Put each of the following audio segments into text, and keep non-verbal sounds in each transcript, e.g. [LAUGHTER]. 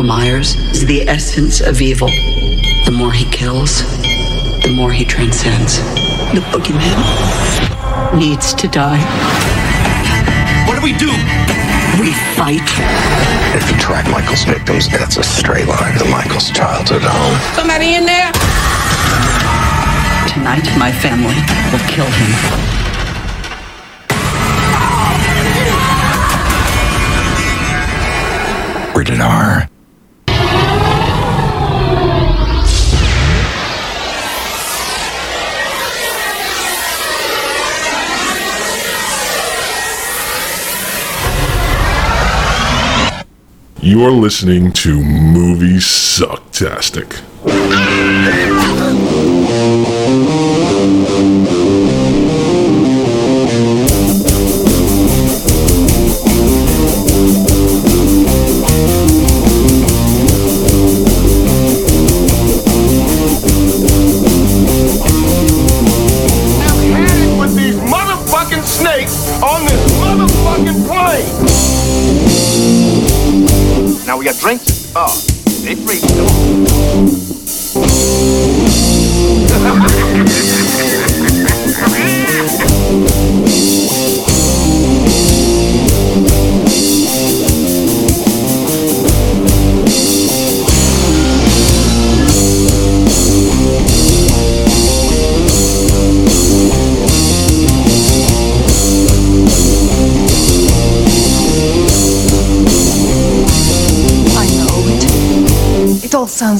Michael Myers is the essence of evil. The more he kills, the more he transcends. The boogeyman needs to die. What do we do? We fight. If you track Michael's victims, that's a straight line to Michael's childhood home. Somebody in there? Tonight, my family will kill him. Rated R. You're listening to Movie Sucktastic.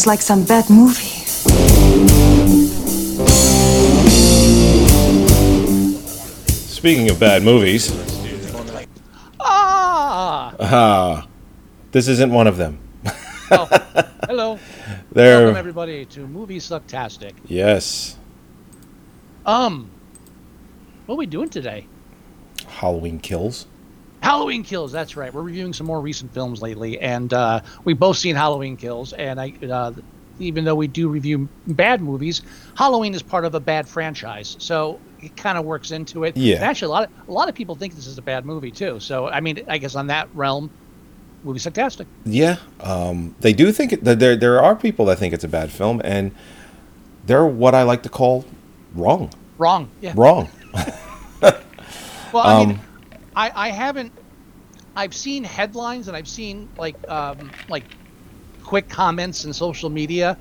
Sounds like some bad movie. Speaking of bad movies, Ah! ah, this isn't one of them. Oh, [LAUGHS] hello. There, Welcome everybody to Movie Sucktastic. yes, Um, what are we doing today? Halloween Kills. Halloween Kills. That's right. We're reviewing some more recent films lately, and uh, we both seen Halloween Kills. And I, uh, even though we do review bad movies, Halloween is part of a bad franchise, so it kind of works into it. Yeah. And actually, a lot of a lot of people think this is a bad movie too. So I mean, I guess on that realm, Movie Sucktastic. Yeah, um, they do think it, that there there are people that think it's a bad film, and they're what I like to call wrong. Wrong. Yeah. Wrong. [LAUGHS] Well, I mean, Um, I, I haven't. I've seen headlines and I've seen like um, like quick comments in social media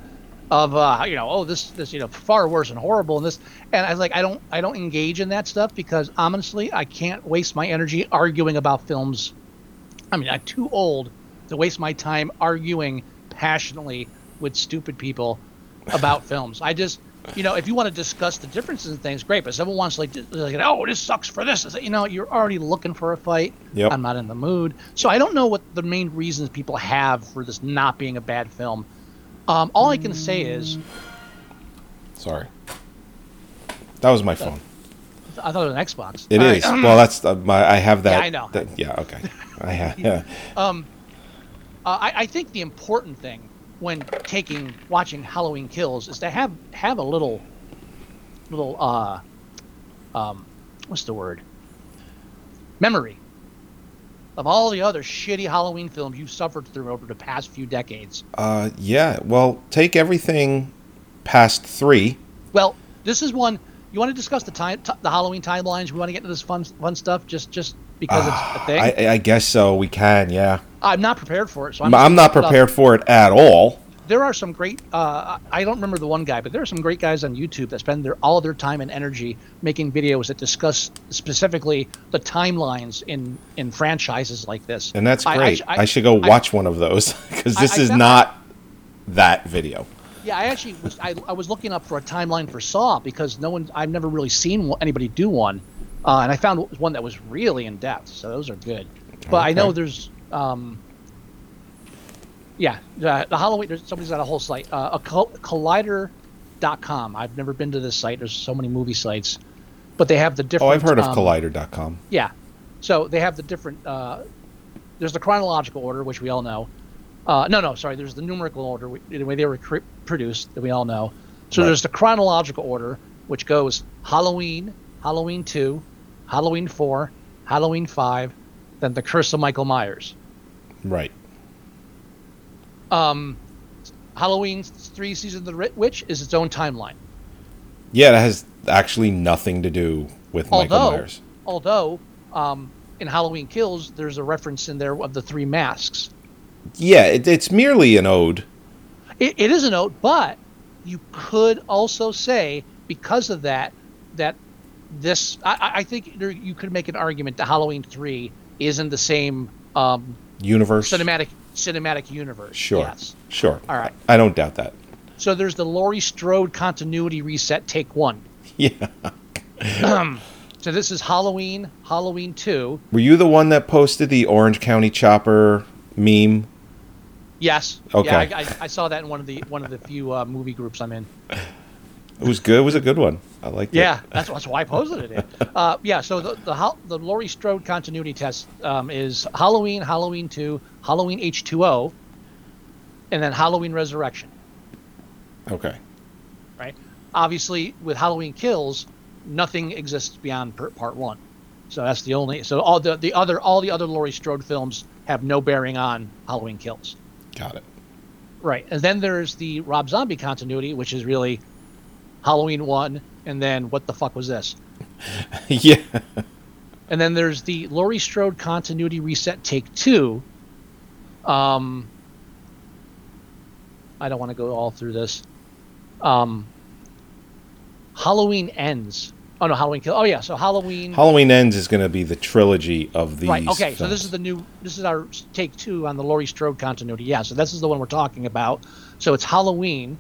of uh, you know oh this this you know far worse and horrible and this and I was like I don't I don't engage in that stuff because honestly I can't waste my energy arguing about films. I mean I'm too old to waste my time arguing passionately with stupid people about [LAUGHS] films. I just you know if you want to discuss the differences and things great but someone wants to like, like oh this sucks for this like, you know you're already looking for a fight Yep. i'm not in the mood so i don't know what the main reasons people have for this not being a bad film um, all i can say is Sorry, that was my phone. i thought it was an xbox It All is. right. Well, that's uh, my. I have that. Yeah, I know. that- yeah. Okay. [LAUGHS] I have. Yeah. Uh, I, I think the important thing when taking watching Halloween Kills is to have have a little little uh um what's the word memory of all the other shitty Halloween films you've suffered through over the past few decades. Uh, yeah. Well, take everything past three. Well, this is one you want to discuss the time t- the Halloween timelines. We want to get into this fun fun stuff just just because it's a thing. I, I guess so. We can. Yeah. I'm not prepared for it, so I'm, I'm, not prepared for it at all. there are some great uh, i don't remember the one guy but there are some great guys on youtube that spend their all of their time and energy making videos that discuss specifically the timelines in in franchises like this And that's I- I great. I, I- should go watch one of those [LAUGHS] because this is not that video. yeah i actually was I, I was looking up for a timeline for saw because no one i've never really seen anybody do one uh, and i found one that was really in depth so those are good but i know there's um yeah the, the halloween there's somebody's got a whole site uh, a col- collider.com i've never been to this site there's so many movie sites but they have the different. Oh, I've heard of um, Collider.com. yeah. So they have the different. Uh, there's the chronological order, which we all know. Uh, no, no, sorry. There's the numerical order, we- the way they were cre- produced, that we all know. So Right. there's the chronological order, which goes Halloween, Halloween two, Halloween four, Halloween five, then the Curse of Michael Myers. Right. Um, Halloween three season of the witch is its own timeline. Yeah, that has actually nothing to do with Michael although, Myers. although um, in Halloween Kills, there's a reference in there of the three masks. Yeah, it, it's merely an ode. It, it is an ode, but you could also say because of that that this I, I- think there, you could make an argument that Halloween three is in the same um, Universe. cinematic cinematic universe. Sure. Yes. Sure. All right. I don't doubt that. So there's the Laurie Strode continuity reset take one. [LAUGHS] Yeah. [CLEARS THROAT] So this is Halloween, Halloween two. Were you the one that posted the Orange County Chopper meme? Yes. Okay. Yeah, I, I, I saw that in one of the one of the few uh, movie groups I'm in. It was good. It was a good one. I liked Yeah, it. that's, that's why I posted it. In. Uh, yeah, so the the, the Laurie Strode continuity test um, is Halloween, Halloween two, Halloween H two O, and then Halloween Resurrection. Okay. Right. Obviously, with Halloween Kills, nothing exists beyond per, part one. So that's the only. So all the the other all the other Laurie Strode films have no bearing on Halloween Kills. Got it. Right. And then there's the Rob Zombie continuity, which is really Halloween 1, and then what the fuck was this? [LAUGHS] yeah. And then there's the Laurie Strode continuity reset take 2. Um I don't want to go all through this. Um Halloween ends. Oh no, Halloween kill. Oh yeah, so Halloween Halloween Ends is going to be the trilogy of these. Right. Okay. So this is the new. This is our take two on the Laurie Strode continuity. Yeah. So this is the one we're talking about. So it's Halloween,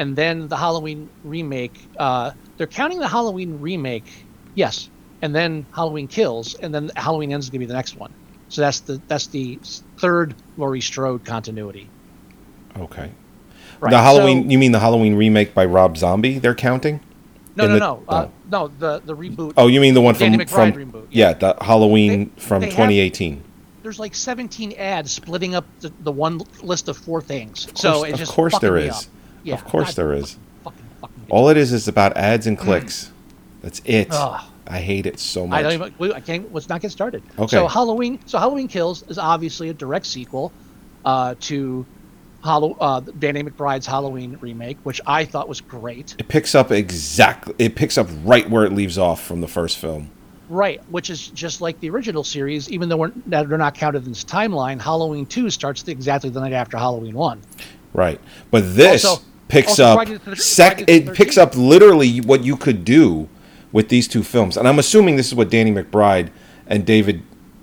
and then the Halloween remake. Uh, they're counting the Halloween remake. Yes. And then Halloween Kills, and then Halloween Ends is gonna be the next one. So that's the that's the third Laurie Strode continuity. Okay. Right. The Halloween. So- you mean the Halloween remake by Rob Zombie? They're counting. no, no, the- no, uh, oh. no. The the reboot. Oh, you mean the one from Danny from reboot, yeah. yeah. the Halloween They- from they have- 2018. There's like 17 ads splitting up the, the one list of four things. so course- it's of just course there is. Yeah. of course there is. Fucking, fucking All it is is about ads and clicks. That's it. Ugh. I hate it so much. I don't even. we- I can't. Let's not get started. Okay. So Halloween. So Halloween Kills is obviously a direct sequel uh, to Hallow, uh, Danny McBride's Halloween remake, which I thought was great. It picks up exactly. It picks up right where it leaves off from the first film. Right, which is just like the original series, even though we're, they're not counted in this timeline. Halloween Two starts exactly the night after Halloween One. Right. But this Also- picks oh, also up thir- sec it picks up literally what you could do with these two films. And I'm assuming this is what Danny McBride and David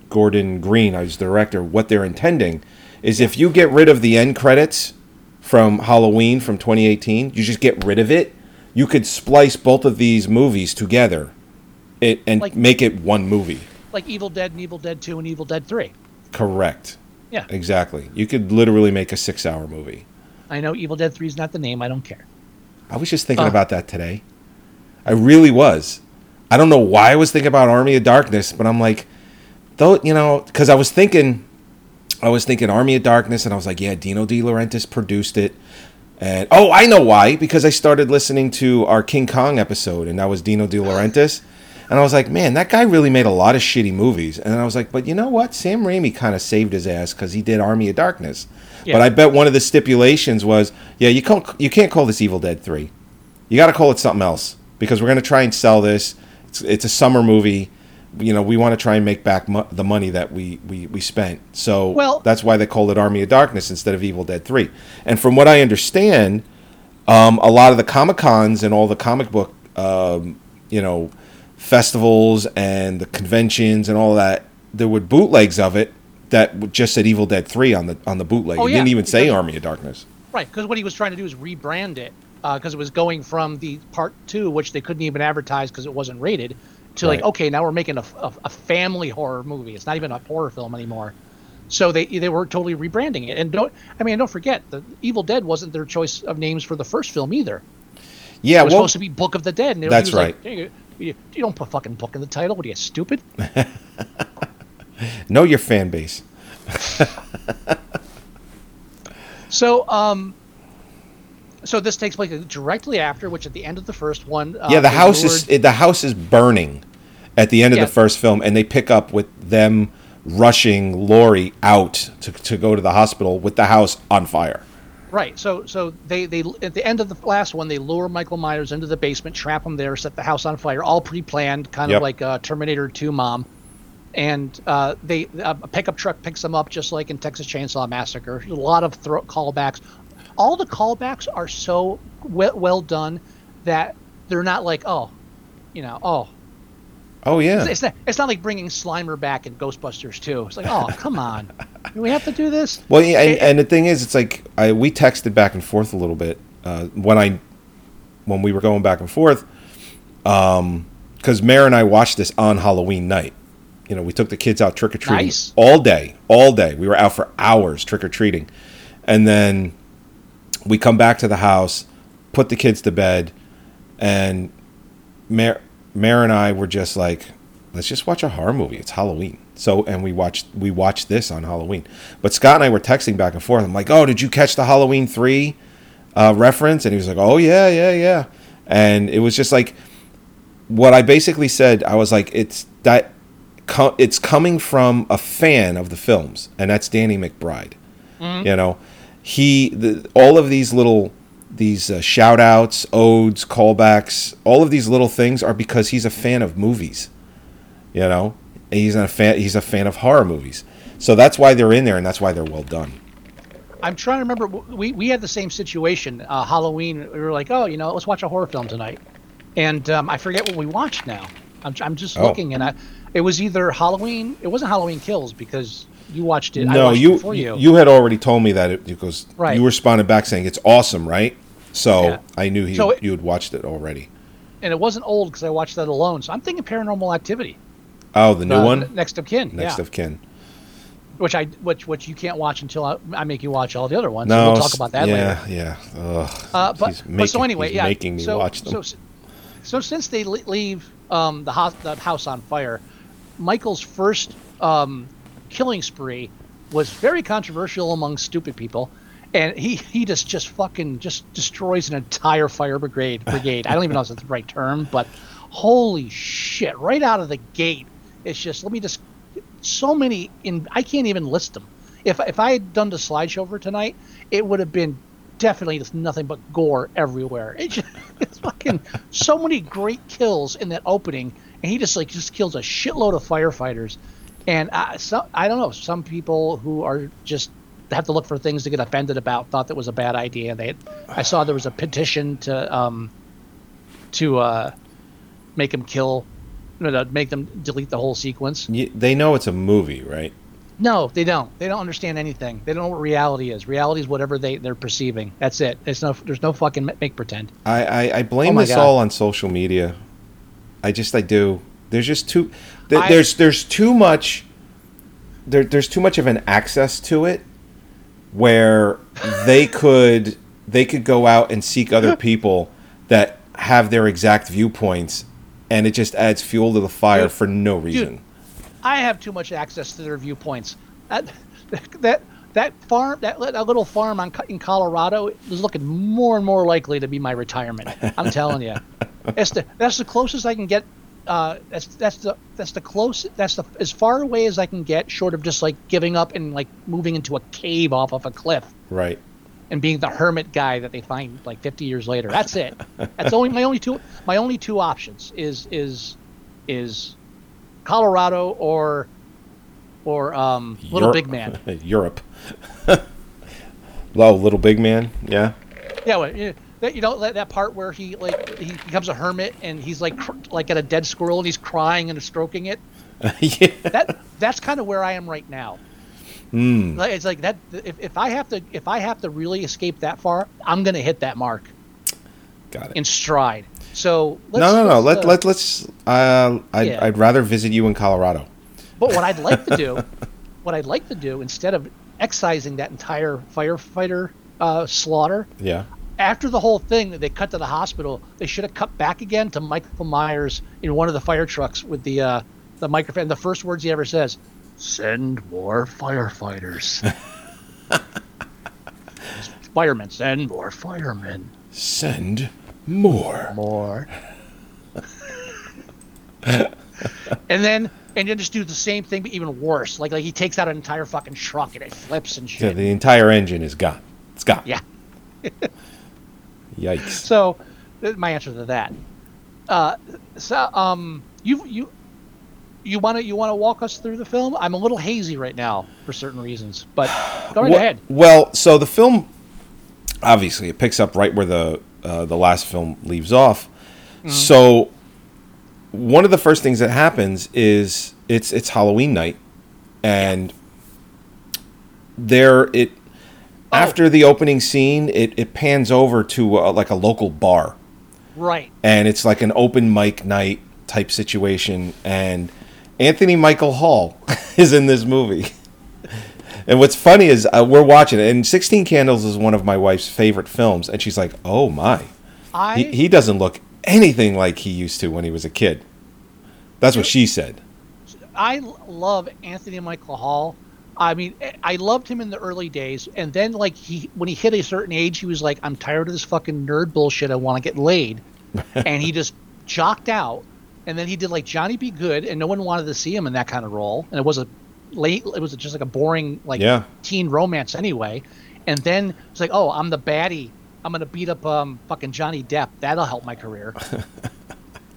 Gordon Green, as director, what they're intending is if you get rid of the end credits from Halloween from 2018, you just get rid of it, you could splice both of these movies together it, and Like- make it one movie. Like Evil Dead and Evil Dead Two and Evil Dead Three. Correct. Yeah, Exactly. You could literally make a 6-hour movie. I know Evil Dead Three is not the name. I don't care. I was just thinking Uh. about that today. I really was. I don't know why I was thinking about Army of Darkness, but I'm like, though, you know, because I was thinking, I was thinking Army of Darkness, and I was like, yeah, Dino De Laurentiis produced it, and oh, I know why because I started listening to our King Kong episode, and that was Dino De Laurentiis, and I was like, man, that guy really made a lot of shitty movies, and I was like, but you know what, Sam Raimi kind of saved his ass because he did Army of Darkness, Yeah. but I bet one of the stipulations was, yeah, you can't you can't call this Evil Dead Three. You got to call it something else because we're going to try and sell this. It's, it's a summer movie. You know, we want to try and make back mo- the money that we, we, we spent. So Well- that's why they called it Army of Darkness instead of Evil Dead 3. And from what I understand, um, a lot of the Comic Cons and all the comic book, um, you know, festivals and the conventions and all that, there were bootlegs of it that just said Evil Dead 3 on the on the bootleg. Oh, it yeah, didn't even say because- Army of Darkness. Right, because what he was trying to do is rebrand it uh, because it was going from the part two, which they couldn't even advertise because it wasn't rated, to like okay, now we're making a, a, a family horror movie. It's not even a horror film anymore. So they they were totally rebranding it. And don't I mean don't forget the Evil Dead wasn't their choice of names for the first film either. Yeah, It was well, supposed to be Book of the Dead. And it- That's was right. Like, "Hey, you, you don't put fucking book in the title. What are you stupid? [LAUGHS] know your fan base. [LAUGHS] So um. So this takes place directly after, which at the end of the first one. Uh, yeah, the house lured- is the house is burning at the end of Yeah. the first film, and they pick up with them rushing Laurie out to, to go to the hospital with the house on fire. Right. So so they they at the end of the last one they lure Michael Myers into the basement, trap him there, set the house on fire, all pre-planned, kind Yep. of like uh, Terminator 2 mom. And uh, they a pickup truck picks them up just like in Texas Chainsaw Massacre. A lot of thro- callbacks. All the callbacks are so well, well done that they're not like oh, you know oh Oh yeah. it's not it's not like bringing Slimer back in Ghostbusters too. It's like oh [LAUGHS] come on, do we have to do this? Well, yeah, and, It- and the thing is, it's like I we texted back and forth a little bit uh, when I when we were going back and forth, because Mare and I watched this on Halloween night. You know, we took the kids out trick or treating Nice. all day, all day. We were out for hours trick or treating, and then we come back to the house, put the kids to bed, and Mare, Mare and I were just like, let's just watch a horror movie. It's Halloween. So and we watched we watched this on Halloween. But Scott and I were texting back and forth. I'm like, oh, did you catch the Halloween three uh, reference? And he was like, oh yeah, yeah, yeah. And it was just like what I basically said. I was like, it's that co- it's coming from a fan of the films, and that's Danny McBride. You know, he the, all of these little these uh, shout outs, odes, callbacks, all of these little things are because he's a fan of movies. You know, And he's a fan. He's a fan of horror movies, so that's why they're in there, and that's why they're well done. I'm trying to remember. We we had the same situation. Uh, Halloween. We were like, oh, you know, let's watch a horror film tonight, and um, I forget what we watched now. I'm, I'm just Oh. looking, and I, it was either Halloween. It wasn't Halloween Kills because you watched it. I no, watched it you, before you. you had already told me that it because Right. you responded back saying it's awesome, right? So Yeah. I knew he, So it- you had watched it already. and it wasn't old because I watched that alone. So I'm thinking Paranormal Activity. Oh, the new uh, one, Next of Kin. next yeah. of kin. which I which which you can't watch until I, I make you watch all the other ones. No, so we'll talk about that yeah, later. Yeah, Ugh, Uh, but, but so anyway, yeah. making me so, watch them. So, so since they leave um, the, house, the house on fire, Michael's first um, killing spree was very controversial among stupid people, and he he just just fucking just destroys an entire fire brigade. Brigade. I don't even know if that's the right term, but holy shit! Right out of the gate, it's just let me just so many in I can't even list them. If if I had done the slideshow for tonight, it would have been definitely just nothing but gore everywhere. It just, it's fucking so many great kills in that opening, and he just like just kills a shitload of firefighters. And I, so, I don't know. Some people who are just have to look for things to get offended about thought that was a bad idea. They, I saw there was a petition to um, to uh, make him kill, no, no, make them delete the whole sequence. They know it's a movie, right? No, they don't. They don't understand anything. They don't know what reality is. Reality is whatever they they're perceiving. That's it. There's no there's no fucking make pretend. I, I, I blame Oh this God. all on social media. I just I do. There's just too th- I- there's there's too much there, there's too much of an access to it where they [LAUGHS] could they could go out and seek other people that have their exact viewpoints and it just adds fuel to the fire Dude, for no reason. I have too much access to their viewpoints. That [LAUGHS] that that farm that, that little farm on, in Colorado is looking more and more likely to be my retirement. I'm telling you, [LAUGHS] it's the that's the closest I can get. Uh, that's that's the that's the close that's the as far away as I can get, short of just like giving up and like moving into a cave off of a cliff. Right. and being the hermit guy that they find like 50 years later. That's it. That's only my only two my only two options is is is Colorado or or um Little Europe- Big Man. Europe. [LAUGHS] Low [LAUGHS] little big man, yeah. Yeah, well, you that you know that, that part where he like he becomes a hermit and he's like cr- like at a dead squirrel and he's crying and stroking it. [LAUGHS] yeah. That that's kind of where I am right now. Mm. It's like that. If, if I have to if I have to really escape that far, I'm gonna hit that mark Got it. in stride. So let's, no, no, no. let's, Let uh, let let's. Uh, I'd, Yeah. I'd rather visit you in Colorado. But what I'd like to do, [LAUGHS] what I'd like to do, instead of excising that entire firefighter uh, slaughter, Yeah. after the whole thing that they cut to the hospital, they should have cut back again to Michael Myers in one of the fire trucks with the uh, the microphone. The first words he ever says, "Send more firefighters." [LAUGHS] Firemen, send more firemen. Send more. More. [LAUGHS] [LAUGHS] and then and then just do the same thing but even worse. Like like he takes out an entire fucking truck and it flips and Yeah, shit. the entire engine is gone. It's gone. Yeah. [LAUGHS] Yikes. So, my answer to that. Uh, so um, you you you want to you want to walk us through the film? I'm a little hazy right now for certain reasons, but [SIGHS] go right Well- ahead. Well, so the film obviously it picks up right where the uh, the last film leaves off. Mm-hmm. So one of the first things that happens is it's it's Halloween night, and there it Oh. after the opening scene it, it pans over to uh, like a local bar. Right. and it's like an open mic night type situation. And anthony michael hall [LAUGHS] is in this movie. [LAUGHS] And what's funny is uh, we're watching it and 16 candles is one of my wife's favorite films. And she's like oh my. I he, he doesn't look anything like he used to when he was a kid that's what she said I love Anthony Michael Hall. I mean, I loved him in the early days, and then like he, when he hit a certain age, he was like, "I'm tired of this fucking nerd bullshit. I want to get laid," [LAUGHS] and he just jocked out. And then he did like Johnny Be Good, and no one wanted to see him in that kind of role, and it was a late, it was just like a boring like Yeah. teen romance anyway. And then it's like, "Oh, I'm the baddie. I'm gonna beat up um fucking Johnny Depp. That'll help my career." [LAUGHS]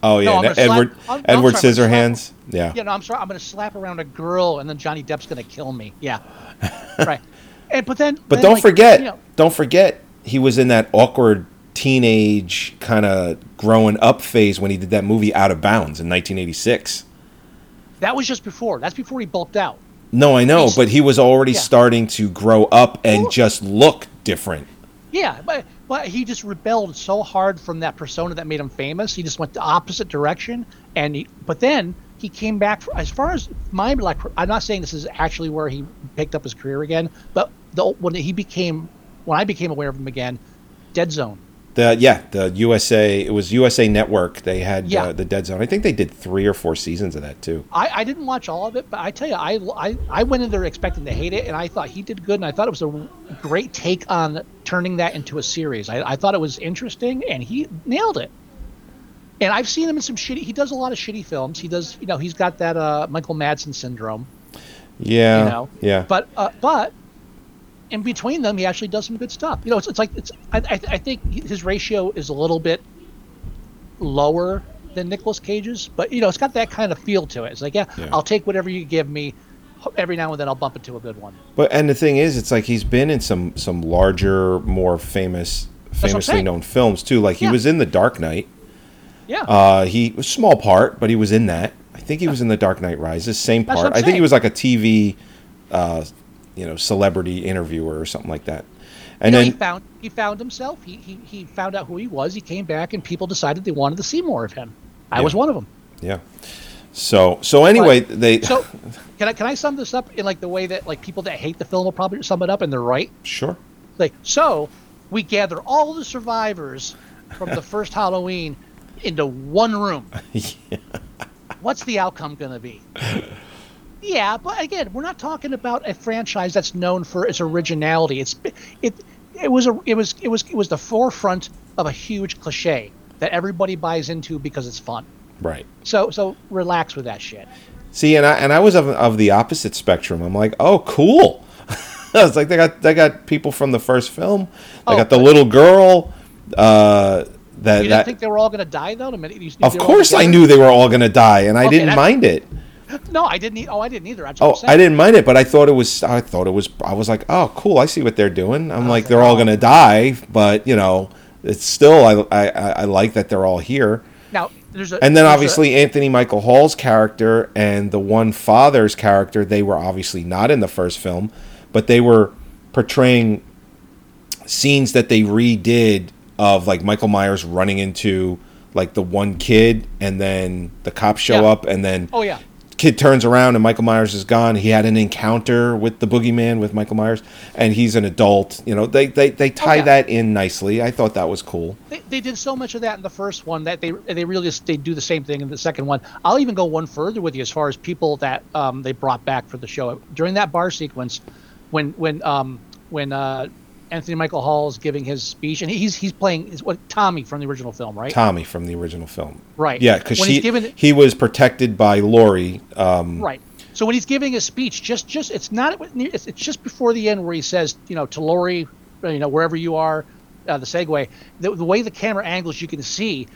oh yeah slap- edward I'm- I'm edward I'm gonna scissorhands yeah you know, I'm sorry, I'm gonna slap around a girl, and then Johnny Depp's gonna kill me. Yeah, [LAUGHS] right. And but then, But then, don't like, forget, you know, don't forget, he was in that awkward teenage kind of growing up phase when he did that movie Out of Bounds in 1986. that was just before. That's before he bulked out. No, I know, He's- but he was already Yeah. starting to grow up and Well- just look different. Yeah, but but he just rebelled so hard from that persona that made him famous. He just went the opposite direction, and he, but then he came back. For, as far as my like, I'm not saying this is actually where he picked up his career again, but the when he became when I became aware of him again, Dead Zone. The yeah, the USA it was USA Network. They had Yeah. uh, the Dead Zone. I think they did three or four seasons of that too. I, I didn't watch all of it, but I tell you, I, I, I went in there expecting to hate it, and I thought he did good, and I thought it was a great take on turning that into a series. I, I thought it was interesting, and he nailed it. And I've seen him in some shitty. He does a lot of shitty films. He does, you know, he's got that uh, Michael Madsen syndrome, Yeah, you know. yeah. But uh, but in between them, he actually does some good stuff. You know, it's, it's like it's. I, I, I think his ratio is a little bit lower than Nicolas Cage's, but you know, it's got that kind of feel to it. It's like, yeah, Yeah. I'll take whatever you give me. Every now and then, I'll bump into a good one. But and the thing is, it's like he's been in some some larger, more famous, famously known films too. Like he Yeah. was in The Dark Knight. Yeah, Uh, he was small part, but he was in that. I think he was in The Dark Knight Rises, same part. I'm think he was like a TV, uh, you know, celebrity interviewer or something like that. And you know, then he found he found himself. He, he he found out who he was. He came back, and people decided they wanted to see more of him. I Yeah. was one of them. yeah. So so anyway, they So, can I can I sum this up in like the way that like people that hate the film will probably sum it up, and they're right. sure. Like, so we gather all the survivors from the first Halloween into one room. [LAUGHS] yeah. What's the outcome going to be? [LAUGHS] Yeah, but again, we're not talking about a franchise that's known for its originality. It's it it was a it was it was it was the forefront of a huge cliche that everybody buys into because it's fun. Right. So so relax with that shit. See, and I and I was of, of the opposite spectrum. I'm like, oh, cool. [LAUGHS] I was like, they got they got people from the first film. They Oh, got the little girl. Uh, that You didn't that. think they were all going to die though? The minute you- of they were all course, I knew they were all gonna die, and I didn't mind it. No, I didn't. e- Oh, I didn't either. What Oh. I didn't mind it, but I thought it was. I thought it was. I was like, oh, cool. I see what they're doing. I'm like, like, they're all oh. gonna die, but you know, it's still. I I, I I like that they're all here. Now there's a And then there's a- obviously Anthony Michael Hall's character and the one father's character, they were obviously not in the first film, but they were portraying scenes that they redid of like Michael Myers running into like the one kid and then the cops show Yeah. up and then Oh yeah. Kid turns around and Michael Myers is gone. He had an encounter with the boogeyman with Michael Myers and he's an adult. You know, they they, they tie yeah. that in nicely. I thought that was cool. They, they did so much of that in the first one that they they really just they do the same thing in the second one. I'll even go one further with you as far as people that um, they brought back for the show during that bar sequence when when um, when uh, Anthony Michael Hall is giving his speech, and he's he's playing is what Tommy from the original film, right? Tommy from the original film. Right. Yeah, because he given- he was protected by Laurie. Um, Right. So when he's giving his speech, just just it's not it's, it's just before the end where he says, you know, to Laurie, you know, wherever you are, uh, the segue, the, the way the camera angles, you can see,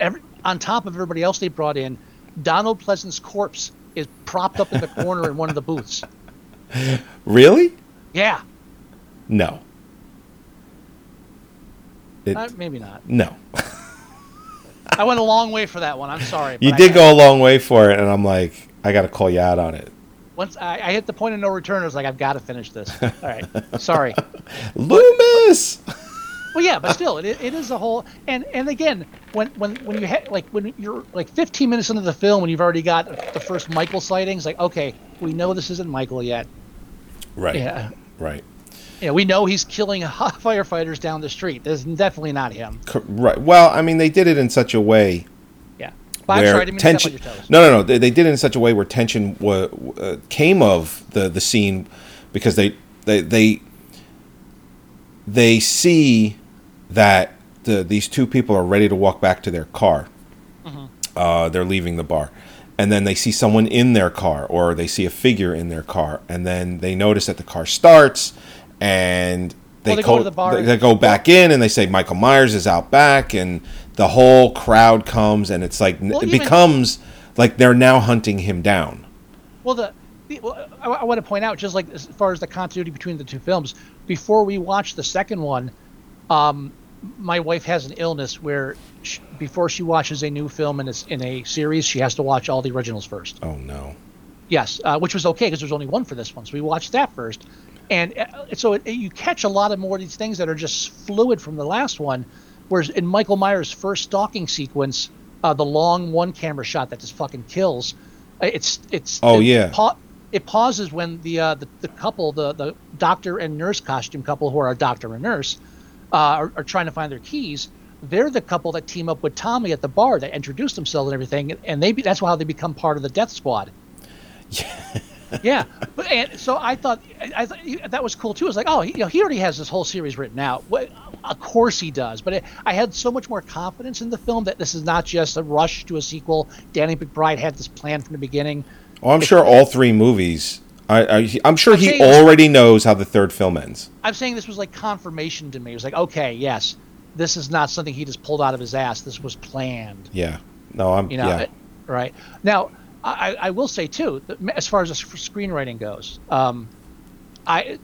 every, on top of everybody else they brought in, Donald Pleasence's corpse is propped up in the corner in one of the booths. [LAUGHS] Really? Yeah, No. It, uh, maybe not. no. [LAUGHS] I went a long way for that one. I'm sorry. You did go a long way for it, and I'm like, I got to call you out on it. Once I, I hit the point of no return, I was like, I've got to finish this. [LAUGHS] All right, sorry. Loomis. Well, yeah, but still, it, it is a whole. And and again, when when when you ha- like when you're like 15 minutes into the film, when you've already got the first Michael sightings, like okay, we know this isn't Michael yet. Right. Yeah, Right. Yeah, we know he's killing [LAUGHS] firefighters down the street. This is definitely not him. Right. Well, I mean, they did it in such a way Yeah, but where sorry, tension. on your toes. No, no, no. They, they did it in such a way where tension wa- uh, came of the the scene because they they they they see that the, these two people are ready to walk back to their car. Mm-hmm. Uh, they're leaving the bar. And then they see someone in their car, or they see a figure in their car, and then they notice that the car starts, and they, Well, they go to the bar they, they go back in, and they say Michael Myers is out back, and the whole crowd comes, and it's like Well, it even- becomes like they're now hunting him down. Well, the, the well, I, I want to point out, just like as far as the continuity between the two films, before we watch the second one, um, my wife has an illness where sh before she watches a new film in a, in a series, she has to watch all the originals first. Oh no! Yes, uh, which was okay because there's only one for this one, so we watched that first, and uh, so it, you catch a lot of more of these things that are just fluid from the last one. Whereas in Michael Myers' first stalking sequence, uh, the long one camera shot that just fucking kills, uh, it's it's Oh, it yeah. pa- it pauses when the, uh, the the couple, the the doctor and nurse costume couple, who are a doctor and nurse, uh, are, are trying to find their keys. They're the couple that team up with Tommy at the bar that introduce themselves and everything, and they be, that's how they become part of the Death Squad. yeah, [LAUGHS] but and so I thought I, I that was cool too. I was like, oh, he, you know, he already has this whole series written out. What, of course he does. But it, I had so much more confidence in the film that this is not just a rush to a sequel. Danny McBride had this plan from the beginning. Well, I'm sure all three movies. I, I'm sure I'm he already knows how the third film ends. I'm saying this was like confirmation to me. It was like, okay, yes, this is not something he just pulled out of his ass. This was planned. Yeah. No, I'm. You know, yeah. it- right now. I, I will say too, that as far as the screenwriting goes, um, I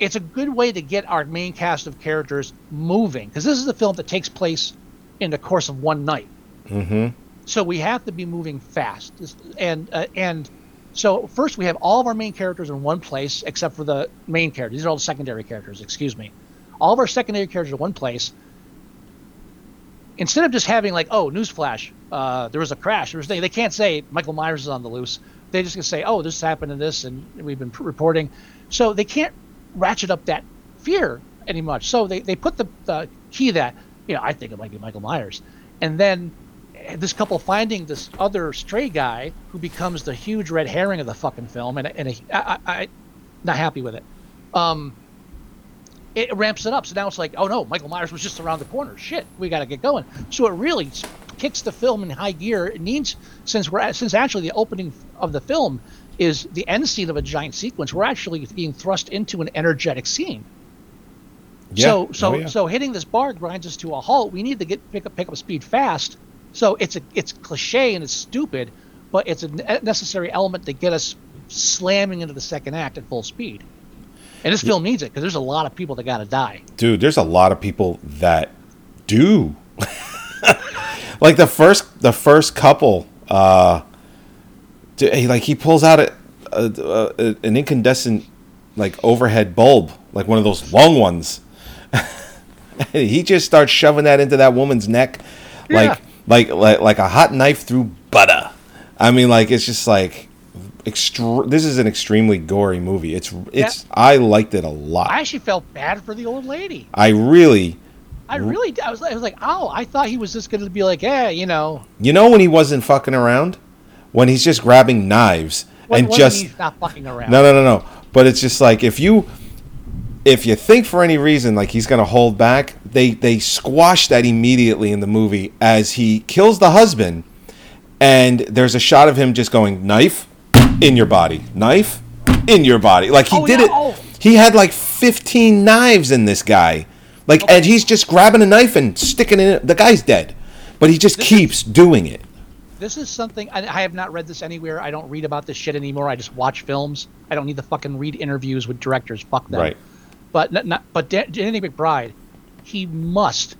it's a good way to get our main cast of characters moving because this is a film that takes place in the course of one night. mm-hmm. So we have to be moving fast, and uh, and so first we have all of our main characters in one place except for the main characters. These are all the secondary characters. Excuse me. All of our secondary characters in one place. Instead of just having like, oh, newsflash, uh, there was a crash. There was they, they can't say Michael Myers is on the loose. They just can say, oh, this happened and this, and we've been p- reporting. So they can't ratchet up that fear any much. So they, they put the, key that, you know, I think it might be Michael Myers. And then this couple finding this other stray guy who becomes the huge red herring of the fucking film, and, and I, I, I not happy with it. Um, it ramps it up. So now it's like, oh no, Michael Myers was just around the corner. Shit, we got to get going. So it really kicks the film in high gear. It needs since we're since actually the opening of the film is the end scene of a giant sequence. We're actually being thrust into an energetic scene. Yeah. So oh, so Oh, yeah. so hitting this bar grinds us to a halt. We need to get pick up pick up speed fast. So it's a it's cliche and it's stupid, but it's a necessary element to get us slamming into the second act at full speed. And this film needs it because there's a lot of people that got to die. dude there's a lot of people that do [LAUGHS] like the first the first couple uh like he pulls out a, a, a an incandescent like overhead bulb like one of those long ones [LAUGHS] he just starts shoving that into that woman's neck like Yeah. like like like a hot knife through butter i mean like it's just like this is an extremely gory movie it's it's i liked it a lot I actually felt bad for the old lady. I really, I really, I was, I was like, oh, I thought he was just going to be like, yeah, you know, you know, when he wasn't fucking around, when he's just grabbing knives when, and when just he's not fucking around. no, no, no, no. But it's just like if you, if you think for any reason like he's going to hold back, they they squash that immediately in the movie as he kills the husband, and there's a shot of him just going knife in your body, knife in your body. Like he Oh, did yeah, it. oh. He had like 15 knives in this guy. Like, and he's just grabbing a knife and sticking it in. The guy's dead, but he just This is- keeps doing it. This is something I, I have not read this anywhere. I don't read about this shit anymore. I just watch films. I don't need to fucking read interviews with directors. Fuck them. Right. But not, not, but Danny McBride, he must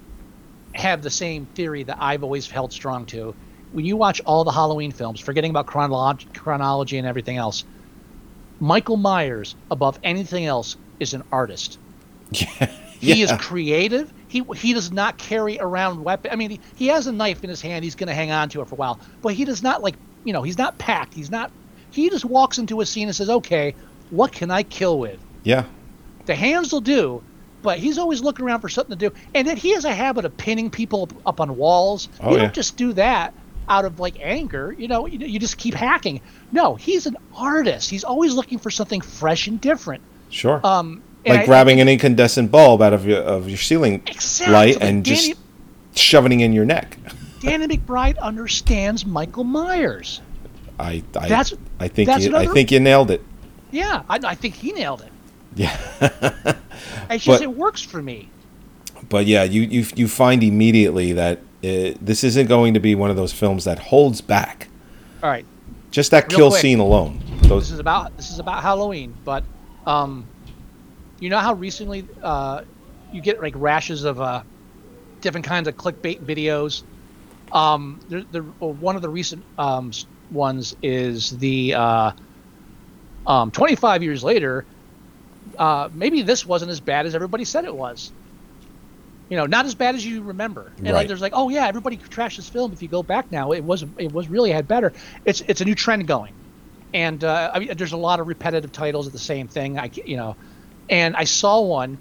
have the same theory that I've always held strong to. When you watch all the Halloween films, forgetting about chronolog- chronology and everything else, Michael Myers, above anything else, is an artist. [LAUGHS] He is creative. He he does not carry around weapon. I mean, he, he has a knife in his hand. He's going to hang on to it for a while, but he does not like you know. He's not packed. He's not. He just walks into a scene and says, "Okay, what can I kill with?" Yeah. The hands will do, but he's always looking around for something to do. And then he has a habit of pinning people up, up on walls. Oh, you yeah. don't just do that out of like anger. You know, you, you just keep hacking. No, he's an artist. He's always looking for something fresh and different. Sure. Um, like I- grabbing an incandescent bulb out of your of your ceiling Exactly. light and just shoving it in your neck. [LAUGHS] Danny McBride understands Michael Myers. I I, That's- I think that's you, I think you nailed it. Yeah, I, I think he nailed it. Yeah. [LAUGHS] It's just But- it works for me. But yeah, you you you find immediately that uh, this isn't going to be one of those films that holds back. All right, Just that Real kill quick. scene alone. this is about this is about Halloween, but um, you know how recently uh, you get like rashes of uh, different kinds of clickbait videos. Um, the, the well, one of the recent um, ones is the uh, um, 25 years later. Uh, maybe this wasn't as bad as everybody said it was. You know, not as bad as you remember. And Right. like, there's like, oh yeah, everybody trashed this film. If you go back now, it was it was really had better. It's it's a new trend going and uh, I mean, there's a lot of repetitive titles of the same thing. I, you know, and I saw one,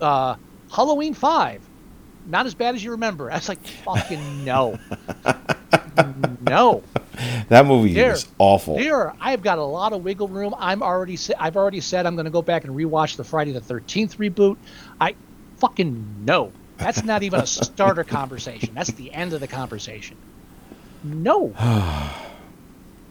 uh, Halloween Five, not as bad as you remember. I was like, fucking no, [LAUGHS] no. that movie There, is awful. There, I've got a lot of wiggle room. I'm already, I've already said I'm going to go back and rewatch the Friday the Thirteenth reboot. I fucking no. That's not even a starter conversation. That's the end of the conversation. No. [SIGHS]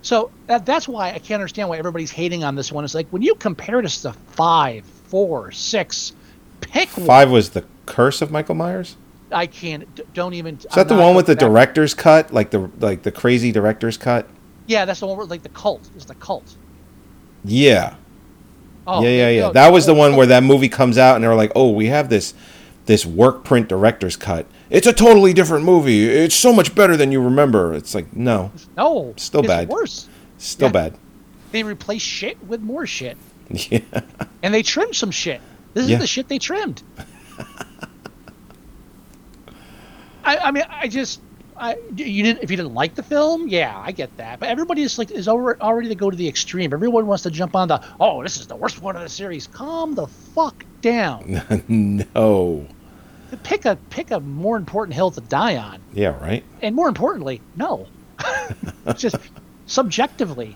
So that, that's why I can't understand why everybody's hating on this one. It's like when you compare this to five, four, six, pick one. Five was the Curse of Michael Myers. I can't. d- Don't even. Is that the one with the director's cut, like the like the crazy director's cut? Yeah, that's the one where like the cult is the cult. Yeah, Oh, yeah, yeah, yeah. that was the oh, one oh, where that movie comes out, and they're like, "Oh, we have this this work print director's cut. It's a totally different movie. It's so much better than you remember." It's like, no, No, Still it's bad. Worse. still Yeah. bad. They replace shit with more shit, Yeah, [LAUGHS] and they trimmed some shit. This Yeah. is the shit they trimmed. [LAUGHS] I, I mean, I just, I you didn't if you didn't like the film, yeah, I get that. But everybody is like is alre- already to go to the extreme. Everyone wants to jump on the oh, this is the worst one of the series. Calm the fuck down. [LAUGHS] no, pick a pick a more important hill to die on, yeah, right. and more importantly, no. [LAUGHS] Just subjectively.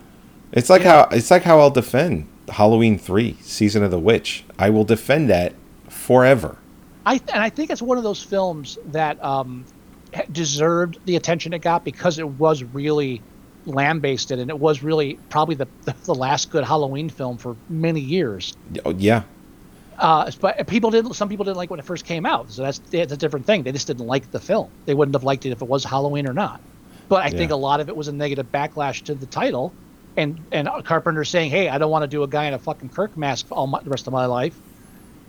It's like how it's like how I'll defend Halloween three, Season of the Witch. I will defend that forever. I and I think it's one of those films that um, deserved the attention it got because it was really lambasted and it was really probably the the last good Halloween film for many years. Oh, yeah, Uh, but people didn't. Some people didn't like when it first came out, so that's that's a different thing. They just didn't like the film. They wouldn't have liked it if it was Halloween or not. But I think a lot of it was a negative backlash to the title, and and Carpenter saying, "Hey, I don't want to do a guy in a fucking Kirk mask all my, the rest of my life,"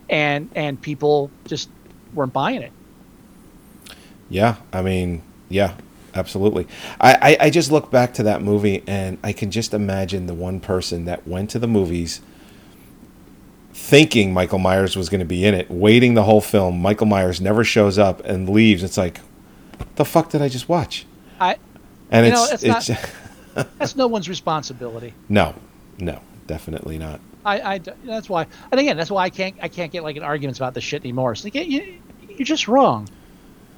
and and people just weren't buying it. Yeah, I mean, yeah, absolutely. I, I, I just look back to that movie and I can just imagine the one person that went to the movies thinking Michael Myers was going to be in it, waiting the whole film. Michael Myers never shows up and leaves. It's like, the fuck did I just watch? I And You know, it's it's it's [LAUGHS] that's no one's responsibility. no, no, definitely not. I, I that's why, and again, that's why I can't I can't get like in arguments about this shit anymore. It's like you, you're just wrong.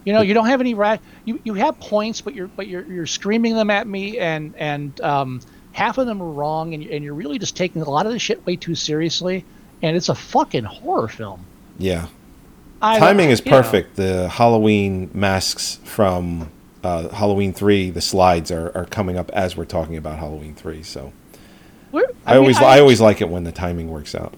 You know, you don't have any right. You, you have points, but you're but you're you're screaming them at me, and and um, half of them are wrong, and and you're really just taking a lot of this shit way too seriously. And it's a fucking horror film. Yeah. I, Timing is you know, perfect. The Halloween masks from uh, Halloween 3, the slides are, are coming up as we're talking about Halloween 3. So we're- I, mean, always I, always like it when the timing works out.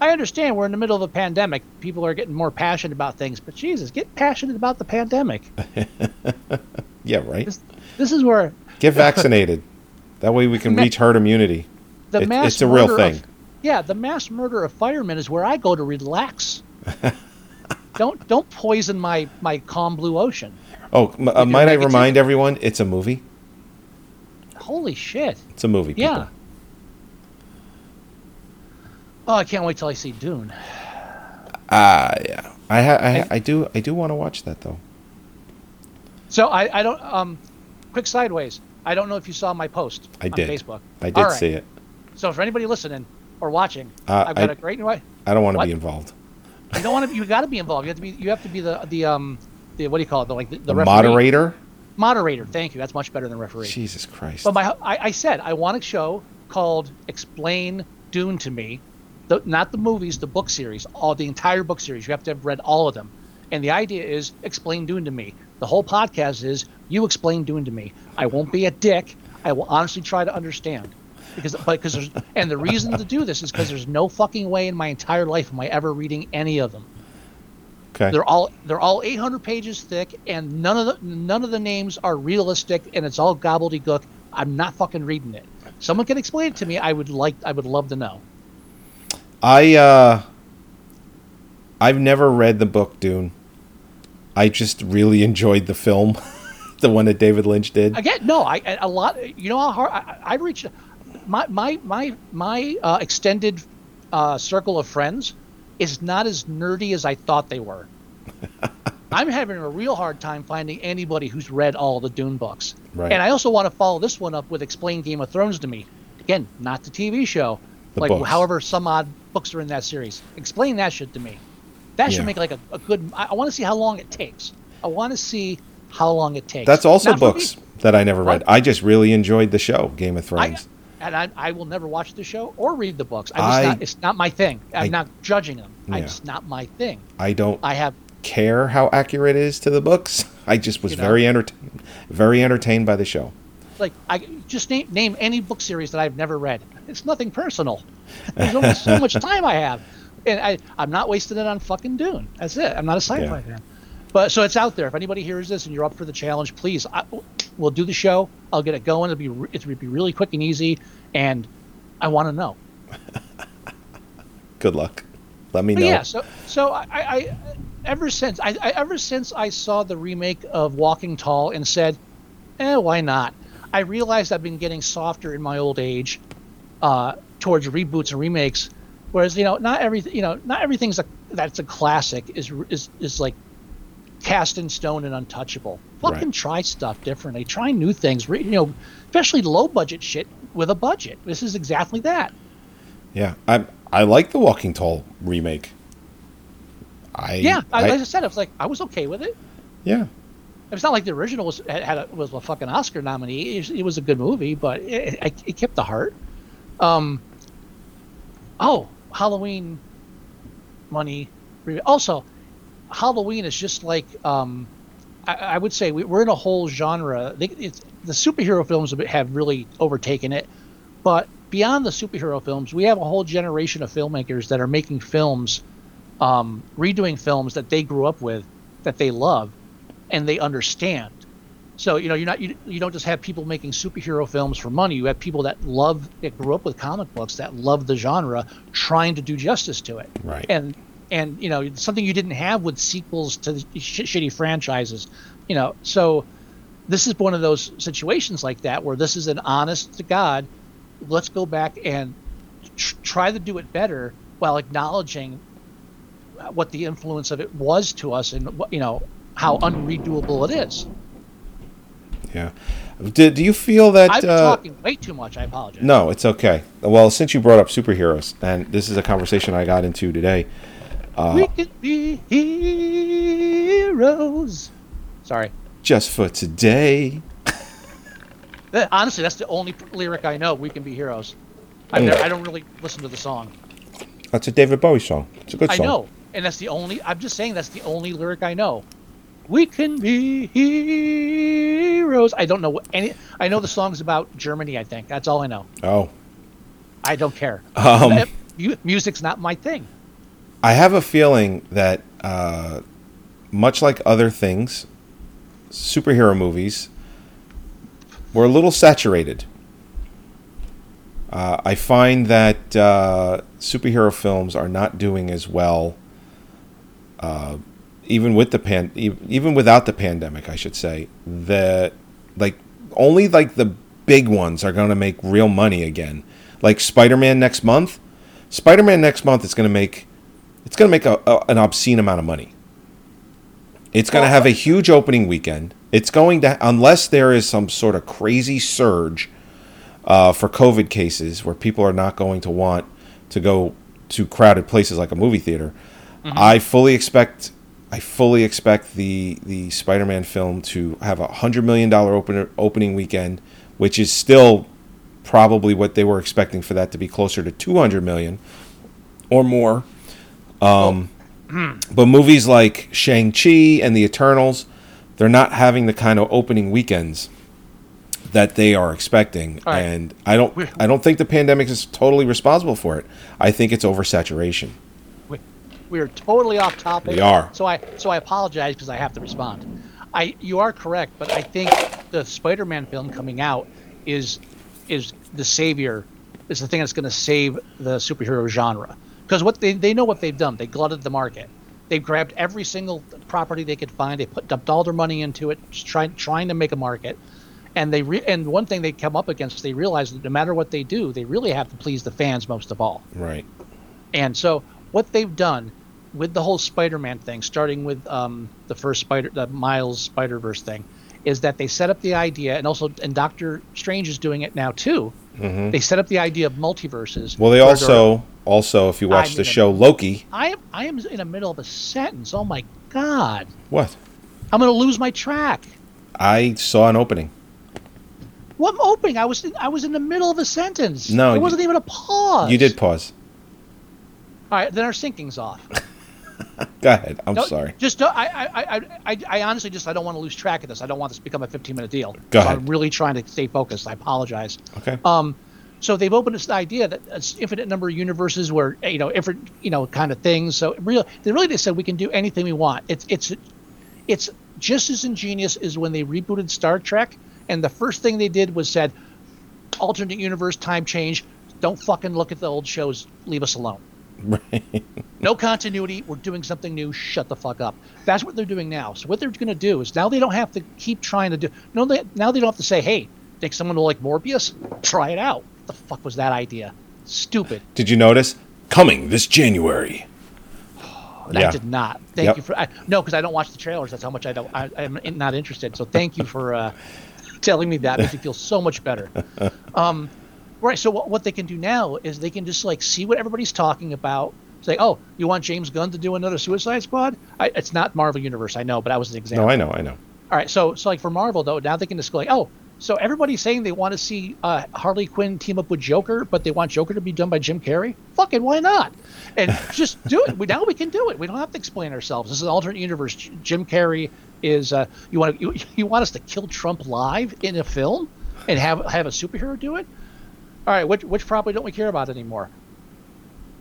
I understand we're in the middle of a pandemic. People are getting more passionate about things, but Jesus, get passionate about the pandemic. [LAUGHS] Yeah, right. This, this is where Get vaccinated. that way we can [LAUGHS] reach herd immunity. the It- mass it's a real thing. Of, yeah, the mass murder of firemen is where I go to relax. [LAUGHS] don't don't poison my my calm blue ocean. Oh, uh, might I remind everyone, it's a movie. Holy shit! It's a movie. People. Yeah. Oh, I can't wait till I see Dune. Ah, yeah. I, ha- I, ha- I do I do want to watch that though. So I, I don't um, quick sideways. I don't know if you saw my post I on did. Facebook. I did right. see it. So for anybody listening or watching, Uh, I've got I- a great new. I don't want to What? be involved. You don't want to. You got to be involved. You have to be. You have to be the the um the what do you call it? The like the, the, The referee. moderator. Moderator. Thank you. That's much better than referee. Jesus Christ. But my I, I said I want a show called Explain Dune to Me, the, not the movies, the book series, all the entire book series. You have to have read all of them. And the idea is explain Dune to me. The whole podcast is you explain Dune to me. I won't be a dick. I will honestly try to understand. Because, because there's, and the reason to do this is because there's no fucking way in my entire life am I ever reading any of them. okay. They're all they're all 800 pages thick, and none of the none of the names are realistic, and it's all gobbledygook. I'm not fucking reading it. Someone can explain it to me. I would like. I would love to know. I uh I've never read the book Dune. I just really enjoyed the film, [LAUGHS] the one that David Lynch did. Again, no. I a lot. You know how hard I, I I reach. My my my my uh, extended uh, circle of friends is not as nerdy as I thought they were. [LAUGHS] I'm having a real hard time finding anybody who's read all the Dune books. Right. And I also want to follow this one up with Explain Game of Thrones to me. Again, not the TV show. The like books. however some odd books are in that series. Explain that shit to me. That should make like a, a good. I, I want to see how long it takes. I want to see how long it takes. That's also Not for me. books that I never read. What? I just really enjoyed the show Game of I, Thrones. And I, I will never watch the show or read the books. I- not, it's not my thing. I'm I- not judging them. Yeah. It's not my thing. I don't I have care how accurate it is to the books. [LAUGHS] I just was You know? very entertained very entertained by the show. like I just name name any book series that I've never read. It's nothing personal. There's only so [LAUGHS] much time I have, and I I'm not wasting it on fucking Dune. That's it. I'm not a sci-fi Yeah. fan. But so it's out there. If anybody hears this and you're up for the challenge, please, I, we'll do the show. I'll get it going. It'll be re- it'll be really quick and easy, and I want to know. Good luck. Let me But know. yeah, so so I, I, ever since I, I ever since I saw the remake of Walking Tall and said, eh, why not? I realized I've been getting softer in my old age uh, towards reboots and remakes. Whereas you know, not everything you know, not everything's a that's a classic is is is like cast in stone and untouchable. Fucking Right. try stuff differently. Try new things. You know, especially low budget shit with a budget. This is exactly that. Yeah. I I like the Walking Tall remake. I Yeah, I, I- like I said, I was like, I was okay with it. yeah. It's not like the original was had, a, was a fucking Oscar nominee. It, was a good movie, but it, it, it kept the heart. Um. Oh, Halloween money. Also, Halloween is just like um, I, I would say we, we're in a whole genre. They, it's, the superhero films have- have really overtaken it, but beyond the superhero films, we have a whole generation of filmmakers that are making films, um, redoing films that they grew up with, that they love, and they understand. So you know, you're not you, you don't just have people making superhero films for money. You have people that love that grew up with comic books that love the genre, trying to do justice to it. Right. And and you know something you didn't have with sequels to sh- shitty franchises. You know, so this is one of those situations like that where this is an honest to God. Let's go back and tr- try to do it better while acknowledging what the influence of it was to us and what you know how unredoable it is. Yeah. Do, do you feel that I'm uh, talking way too much. I apologize. No, it's okay. Well, since you brought up superheroes, and this is a conversation I got into today. We can be heroes. Sorry. Just for today. Honestly, that's the only lyric I know. We can be heroes. I, Mm. never, I don't really listen to the song. That's a David Bowie song. It's a good I song. I know, and that's the only. I'm just saying that's the only lyric I know. We can be heroes. I don't know what any. I know the song's about Germany. I think that's all I know. Oh, I don't care. Um, Uh, music's not my thing. I have a feeling that, uh, much like other things, superhero movies were a little saturated. Uh, I find that uh, superhero films are not doing as well, uh, even with the pan, even without the pandemic. I should say that like only like the big ones are going to make real money again. Like Spider-Man next month. Spider-Man next month is going to make it's going to make a, a, an obscene amount of money. It's going to have a huge opening weekend. It's going to unless there is some sort of crazy surge uh, for COVID cases where people are not going to want to go to crowded places like a movie theater. I fully expect I fully expect the the Spider-Man film to have a hundred million dollar opener opening weekend, which is still probably what they were expecting for that to be closer to two hundred million or more. Um, but movies like Shang Chi and the Eternals, they're not having the kind of opening weekends that they are expecting, right. and I don't I don't think the pandemic is totally responsible for it. I think it's oversaturation. We, we are totally off topic. We are. So I so I apologize because I have to respond. I you are correct, but I think the Spider-Man film coming out is is the savior. Is the thing that's going to save the superhero genre because what they they know what they've done. They glutted the market. They've grabbed every single property they could find. They put dumped all their money into it, trying trying to make a market. And they re- and one thing they come up against, they realize that no matter what they do, they really have to please the fans most of all. Right. And so what they've done with the whole Spider-Man thing, starting with um, the first Spider, the Miles Spider-Verse thing, is that they set up the idea, and also, and Doctor Strange is doing it now too. They set up the idea of multiverses. Mm-hmm. Well, they also also if you watch I'm the in a- show Loki, I am I am in the middle of a sentence. Oh my god, what? I'm gonna lose my track. I saw an opening. What opening? I was in, I was in the middle of a sentence. No, it wasn't even a pause. You did pause. All right, then our syncing's off. [LAUGHS] Go ahead. I'm No, sorry. Just don't- I, I, I, I, I honestly just I don't want to lose track of this. I don't want this to become a 15 minute deal. Go so ahead. I'm really trying to stay focused. I apologize. Okay. Um, so they've opened this idea that it's infinite number of universes where you know different you know kind of things. So real, they really just said we can do anything we want. It's it's it's just as ingenious as when they rebooted Star Trek, and the first thing they did was said, alternate universe, time change. Don't fucking look at the old shows. Leave us alone. Right. No continuity. We're doing something new. Shut the fuck up. That's what they're doing now. So what they're going to do is now they don't have to keep trying to do. No, they, now they don't have to say, "Hey, think someone will like Morbius? Try it out." What the fuck was that idea? Stupid. Did you notice? Coming this January. [SIGHS] And Yeah. I did not. Thank Yep. you for I, no, because I don't watch the trailers. That's how much I don't. I, I'm not interested. So thank you for uh, [LAUGHS] telling me that. Makes me feel so much better. [LAUGHS] Um, right. So what, what they can do now is they can just like see what everybody's talking about. Say, oh, you want James Gunn to do another Suicide Squad? I, it's not Marvel Universe, I know, but that was an example. No, I know, I know. All right, so so like for Marvel though, now they can just go like, oh, so everybody's saying they want to see uh, Harley Quinn team up with Joker, but they want Joker to be done by Jim Carrey. Fucking why not? And [LAUGHS] just do it. We, now we can do it. We don't have to explain ourselves. This is an alternate universe. Jim Carrey is. Uh, you want you, [LAUGHS] you want us to kill Trump live in a film and have have a superhero do it? All right, which which property don't we care about anymore?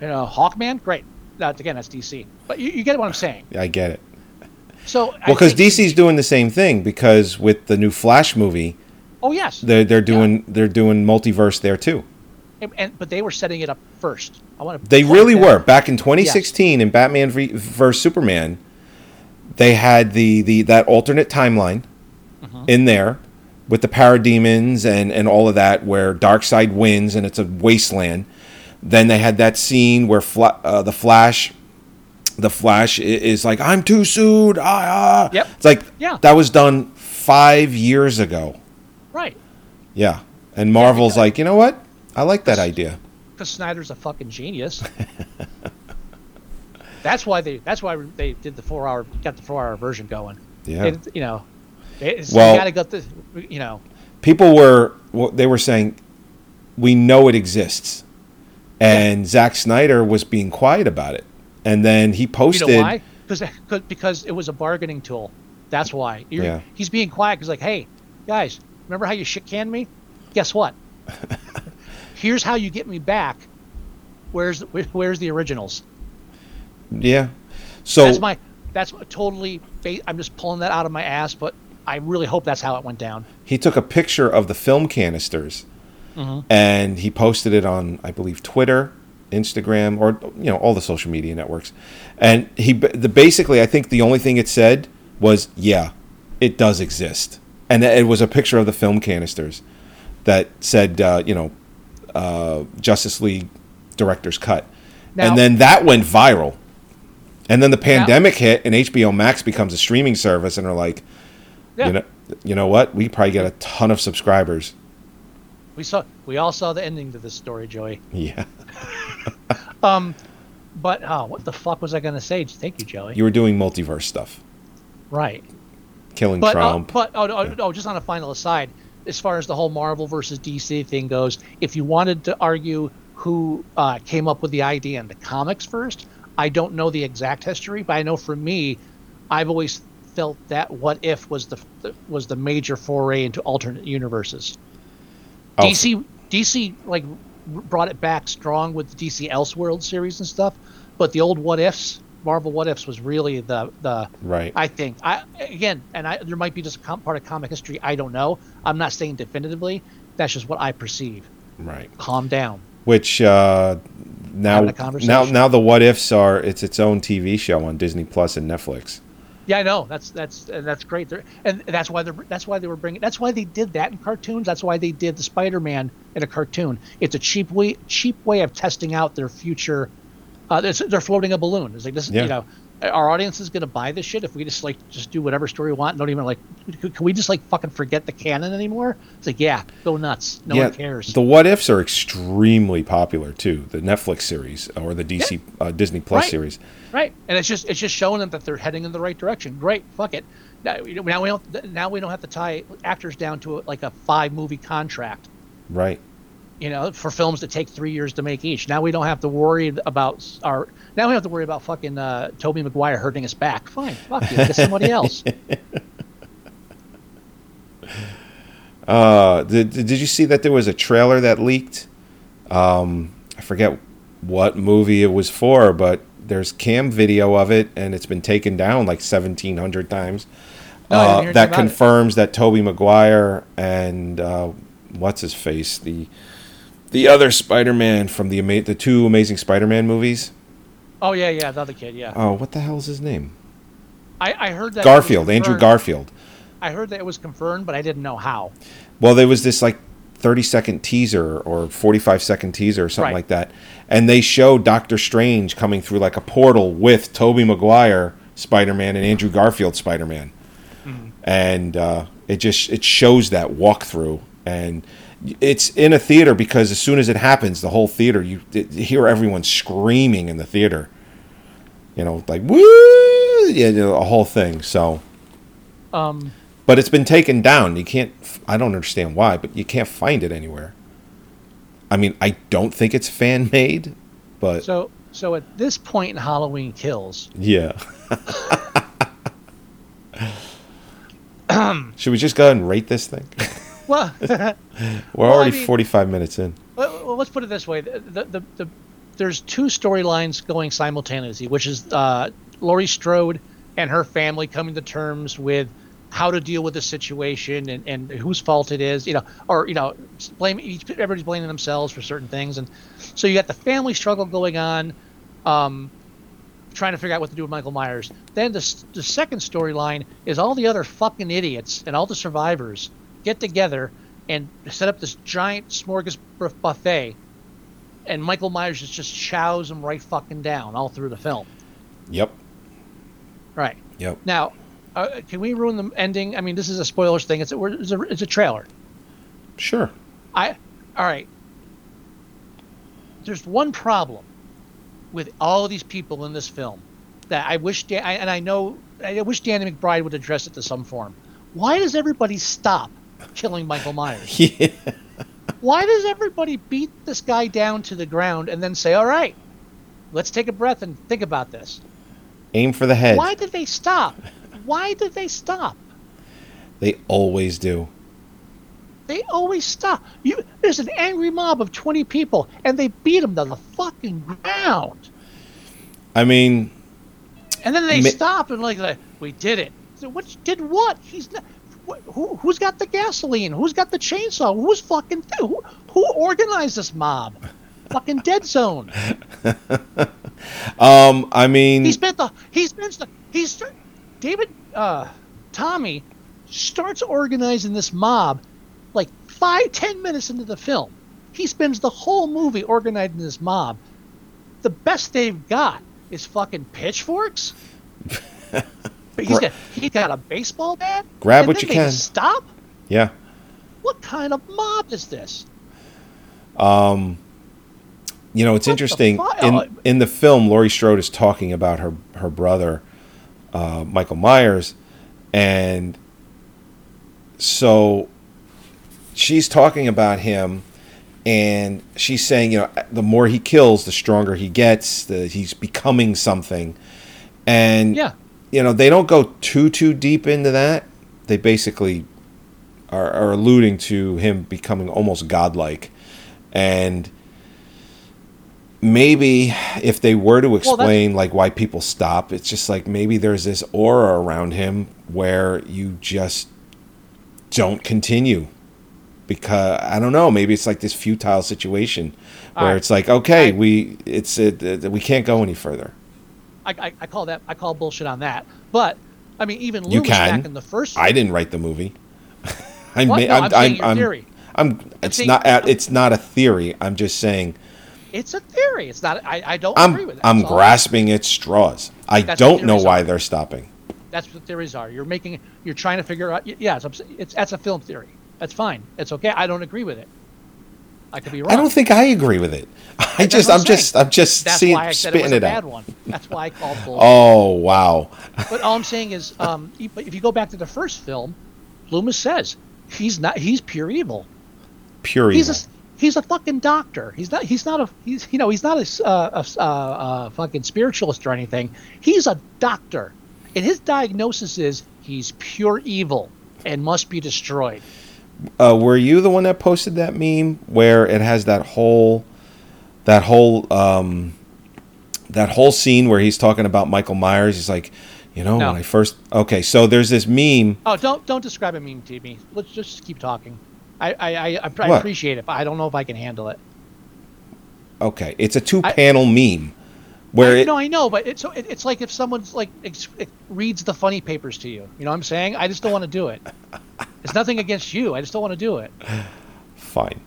You know, Hawkman, great. That's again, that's DC. But you, you get what I'm saying. I get it. So Well, because DC's doing the same thing because with the new Flash movie, Oh yes. they're they're doing they're doing multiverse there too. And, and but they were setting it up first. I want to. They really were back in 2016 in Batman v vs Superman. They had the the that alternate timeline Mm-hmm. in there with the parademons and and all of that where Darkseid wins and it's a wasteland. Then they had that scene where Fla- uh, the Flash the Flash is like I'm too soon. Ah, ah. Yep. It's like Yeah. that was done 5 years ago. Right. Yeah. And Marvel's because- like, "You know what? I like that idea." Because Snyder's a fucking genius. [LAUGHS] that's why they. That's why they did the four hour. Got the four hour version going. Yeah. And, you know. It's, Well- you gotta get the. You know. people were they were saying we know it exists and Zack Snyder was being quiet about it. And then he You posted. know why? Because because it was a bargaining tool. That's why. You're, Yeah. He's being quiet because like, hey, guys, remember how you shit canned me? Guess what? [LAUGHS] Here's how you get me back. Where's where's the originals? Yeah. So that's my that's totally. I'm just pulling that out of my ass, but I really hope that's how it went down. he took a picture of the film canisters mm-hmm. and he posted it on i believe twitter instagram or you know all the social media networks and he the basically i think the only thing it said was yeah it does exist and it was a picture of the film canisters that said uh, you know uh, justice league director's cut Now- and then that went viral and then the pandemic hit and hbo max becomes a streaming service and they're like Yeah. you know you know what we probably get a ton of subscribers We saw we all saw the ending to this story, Joey. yeah [LAUGHS] um, But oh, what the fuck was I gonna say? Thank you, Joey. you were doing multiverse stuff right. Killing But uh, trump. but oh, oh, oh, just on a final aside, as far as the whole Marvel versus DC thing goes, if you wanted to argue who uh, came up with the idea in the comics first, I don't know the exact history, but I know for me, I've always felt that What If was the was the major foray into alternate universes. Oh, DC DC like brought it back strong with the DC Elseworld series and stuff, but the old What Ifs, Marvel What Ifs, was really the the Right. I think I again, and I there might be just a com- part of comic history I don't know. I'm not saying definitively. That's just what I perceive. right Calm down. which uh now Having a conversation. now now the what ifs are it's its own tv show on disney plus and netflix Yeah, I know. That's that's and that's great. They're, and that's why they're that's why they were bringing. That's why they did that in cartoons. That's why they did the Spider-Man in a cartoon. It's a cheap way cheap way of testing out their future. Uh, it's, they're floating a balloon. It's like this. Yeah. You know, our audience is going to buy this shit if we just like just do whatever story we want. Don't even like. Can we just like fucking forget the canon anymore? It's like yeah, go nuts. No one cares. the what ifs are extremely popular too the netflix series or the dc uh, disney plus Right. series Right, and it's just it's just showing them that they're heading in the right direction. Great, fuck it. Now, now we don't now we don't have to tie actors down to like a five movie contract. right You know, for films that take three years to make each. Now we don't have to worry about our. Now we have to worry about fucking uh, Tobey Maguire hurting us back. Fine, fuck you. Get somebody else. [LAUGHS] uh did, did you see that there was a trailer that leaked um i forget what movie it was for but there's cam video of it and it's been taken down like 1700 times No, didn't uh, that about it. confirms that Tobey Maguire and uh, what's his face the the other Spider-Man from the ama- the two Amazing Spider-Man movies. Oh yeah, yeah, the other kid. Yeah, Oh, what the hell's his name? I, I heard that. Garfield, Andrew. Garfield. I heard that it was confirmed, but I didn't know how. Well, there was this like 30 second teaser or 45 second teaser or something Right. like that. And they showed Doctor Strange coming through like a portal with Tobey Maguire Spider-Man and Andrew Garfield Spider-Man. And uh, it just it shows that walkthrough and it's in a theater because as soon as it happens the whole theater you, you hear everyone screaming in the theater. You know, like woo, yeah, you know, a whole thing. So Um, but it's been taken down. You can't. I don't understand why, but you can't find it anywhere. I mean, I don't think it's fan made, but so so at this point in Halloween Kills, yeah. [LAUGHS] Should we just go ahead and rate this thing? [LAUGHS] well. [LAUGHS] We're [LAUGHS] I already mean- 45 minutes in. Well, well, let's put it this way: the, the, the, the there's two storylines going simultaneously, which is uh, Laurie Strode and her family coming to terms with how to deal with the situation and, and whose fault it is, you know, or you know, blame each everybody's blaming themselves for certain things, and so you got the family struggle going on, um, trying to figure out what to do with Michael Myers. Then the the second storyline is all the other fucking idiots and all the survivors get together and set up this giant smorgasbord buffet, and Michael Myers just just chows them right fucking down all through the film. Yep. Right Yep. now, uh, can we ruin the ending? I mean, this is a spoilers thing. It's a, it's a it's a trailer. Sure. I all right. There's one problem with all of these people in this film that I wish Dan, I, and I know I wish Danny McBride would address it to some form. Why does everybody stop killing Michael Myers? [LAUGHS] Yeah. Why does everybody beat this guy down to the ground and then say, "All right, let's take a breath and think about this"? Aim for the head. Why did they stop? Why did they stop? They always do. They always stop. You, there's an angry mob of 20 people, and they beat him to the fucking ground. I mean, And then they Ma- stop and like, like, we did it. So what? Did what? He's not. Wh- who, who's got the gasoline? Who's got the chainsaw? Who's fucking? Who, who organized this mob? fucking Dead Zone. [LAUGHS] um, I mean, He spent the. He spends the. He's David. Uh, Tommy starts organizing this mob like five ten minutes into the film. He spends the whole movie organizing this mob. The best they've got is fucking pitchforks. [LAUGHS] But he's got he's got a baseball bat. Grab what you can. Stop. yeah. What kind of mob is this? Um, you know, it's What interesting in uh, in the film. Laurie Strode is talking about her her brother, uh, Michael Myers, and so she's talking about him, and she's saying, you know, the more he kills, the stronger he gets. The, he's becoming something, and Yeah. You know, they don't go too too deep into that. They basically are, are alluding to him becoming almost godlike, and maybe if they were to explain like why people stop, it's just like maybe there's this aura around him where you just don't continue because I don't know. Maybe it's like this futile situation where Alright. it's like, okay, I- we it's it, it- we can't go any further. I, I, I call that I call bullshit on that. But I mean, even You Loomis can. back in the first. I didn't write the movie. [LAUGHS] I What? ma- No, I'm saying your theory. I'm. It's saying- not. It's not a theory. I'm just saying. It's a theory. It's not. I, I don't I'm. agree with it. I'm grasping at straws. I That's don't know why are. they're stopping. That's what theories are. You're making. You're trying to figure out. Yeah, it's, it's that's a film theory. That's fine. It's okay. I don't agree with it. I could be wrong. I don't think I agree with it. [LAUGHS] I just. I'm I'm just. I'm just That's seeing why I said it spitting a it bad out. one. That's why I called [LAUGHS] bullshit. Oh wow. [LAUGHS] But all I'm saying is, um, if you go back to the first film, Loomis says he's not. He's pure evil. Pure He's evil. a he's a fucking doctor. He's not. He's not a. He's you know. He's not a, uh, a, s- uh, uh, fucking spiritualist or anything. He's a doctor, and his diagnosis is he's pure evil and must be destroyed. Uh, were you the one that posted that meme where it has that whole that whole um that whole scene where he's talking about Michael Myers he's like you know No. when I first okay so there's this meme Oh, don't don't describe a meme to me. Let's just keep talking. I I, I, I I appreciate it, but I don't know if I can handle it. okay it's a two panel meme where I, it no, I know, but it's so- it, it's like if someone's like ex, reads the funny papers to you. You know what I'm saying? I just don't want to do it. It's nothing against you. I just don't want to do it. fine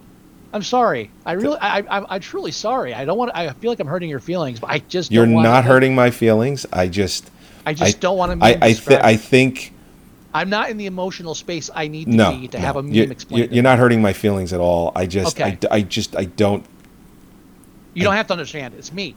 I'm sorry. I really, I, I, I'm truly sorry. I don't want. I feel like I'm hurting your feelings, but I just you're not hurting my feelings I just I just don't want to. I I, th- I think I'm not in the emotional space I need to no, be to no. have a meme you're, explained. you're, you're not hurting my feelings at all I just I Okay. d- I, just I don't You don't have to understand. It's me.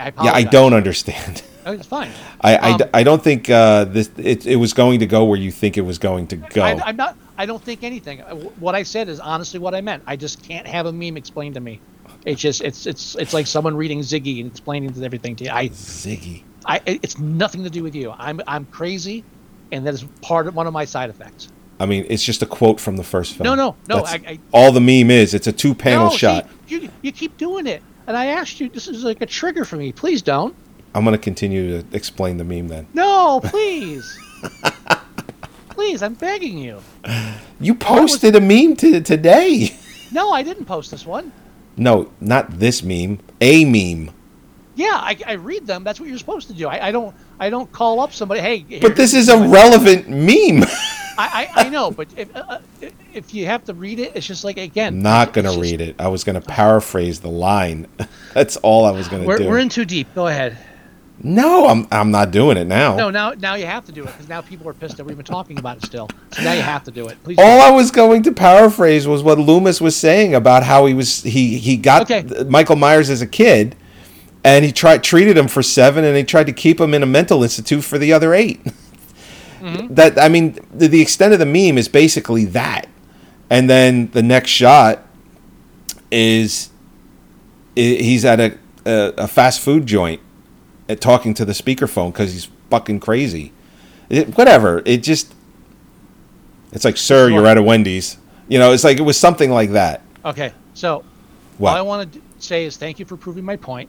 I, I yeah. I don't understand [LAUGHS] Oh, It's fine. I, I, Um, d- I don't think uh, this it, it was going to go where you think it was going to go. I, I'm not. I don't think anything. Uh, What I said is honestly what I meant. I just can't have a meme explained to me. It's just it's it's it's like someone reading Ziggy and explaining everything to you. I Ziggy. I it's nothing to do with you. I'm I'm crazy, and that is part of one of my side effects. I mean, it's just a quote from the first film. No, no, no, I- I- all the meme is. It's a two panel no, see, shot. you you keep doing it, and I asked you. This is like a trigger for me. Please don't. I'm going to continue to explain the meme then. No, please. [LAUGHS] please, I'm begging you. You Oh, was- posted a meme to, today. [LAUGHS] No, I didn't post this one. No, not this meme. A meme. Yeah, I, I read them. That's what you're supposed to do. I, I don't I don't call up somebody. Hey, here- But this is a relevant meme. [LAUGHS] I, I, I know, but if, uh, uh, if you have to read it, it's just like again. not going to read it. I was going to paraphrase the line. [LAUGHS] That's all I was going to We're, do. we're in too deep. Go ahead. no, I'm I'm not doing it now. No, now now you have to do it because now people are pissed that we've been talking about it still. So now you have to do it. Please. All I was going to paraphrase was what Loomis was saying about how he was he he got Okay. Michael Myers as a kid, and he tried treated him for seven, and he tried to keep him in a mental institute for the other 8 Mm-hmm. That I mean, the, the extent of the meme is basically that, and then the next shot is he's at a a, a fast food joint at talking to the speakerphone because he's fucking crazy. It, whatever. It just it's like, sir, you're at a Wendy's. You know, it's like it was something like that. Okay, so What? all I want to say is thank you for proving my point.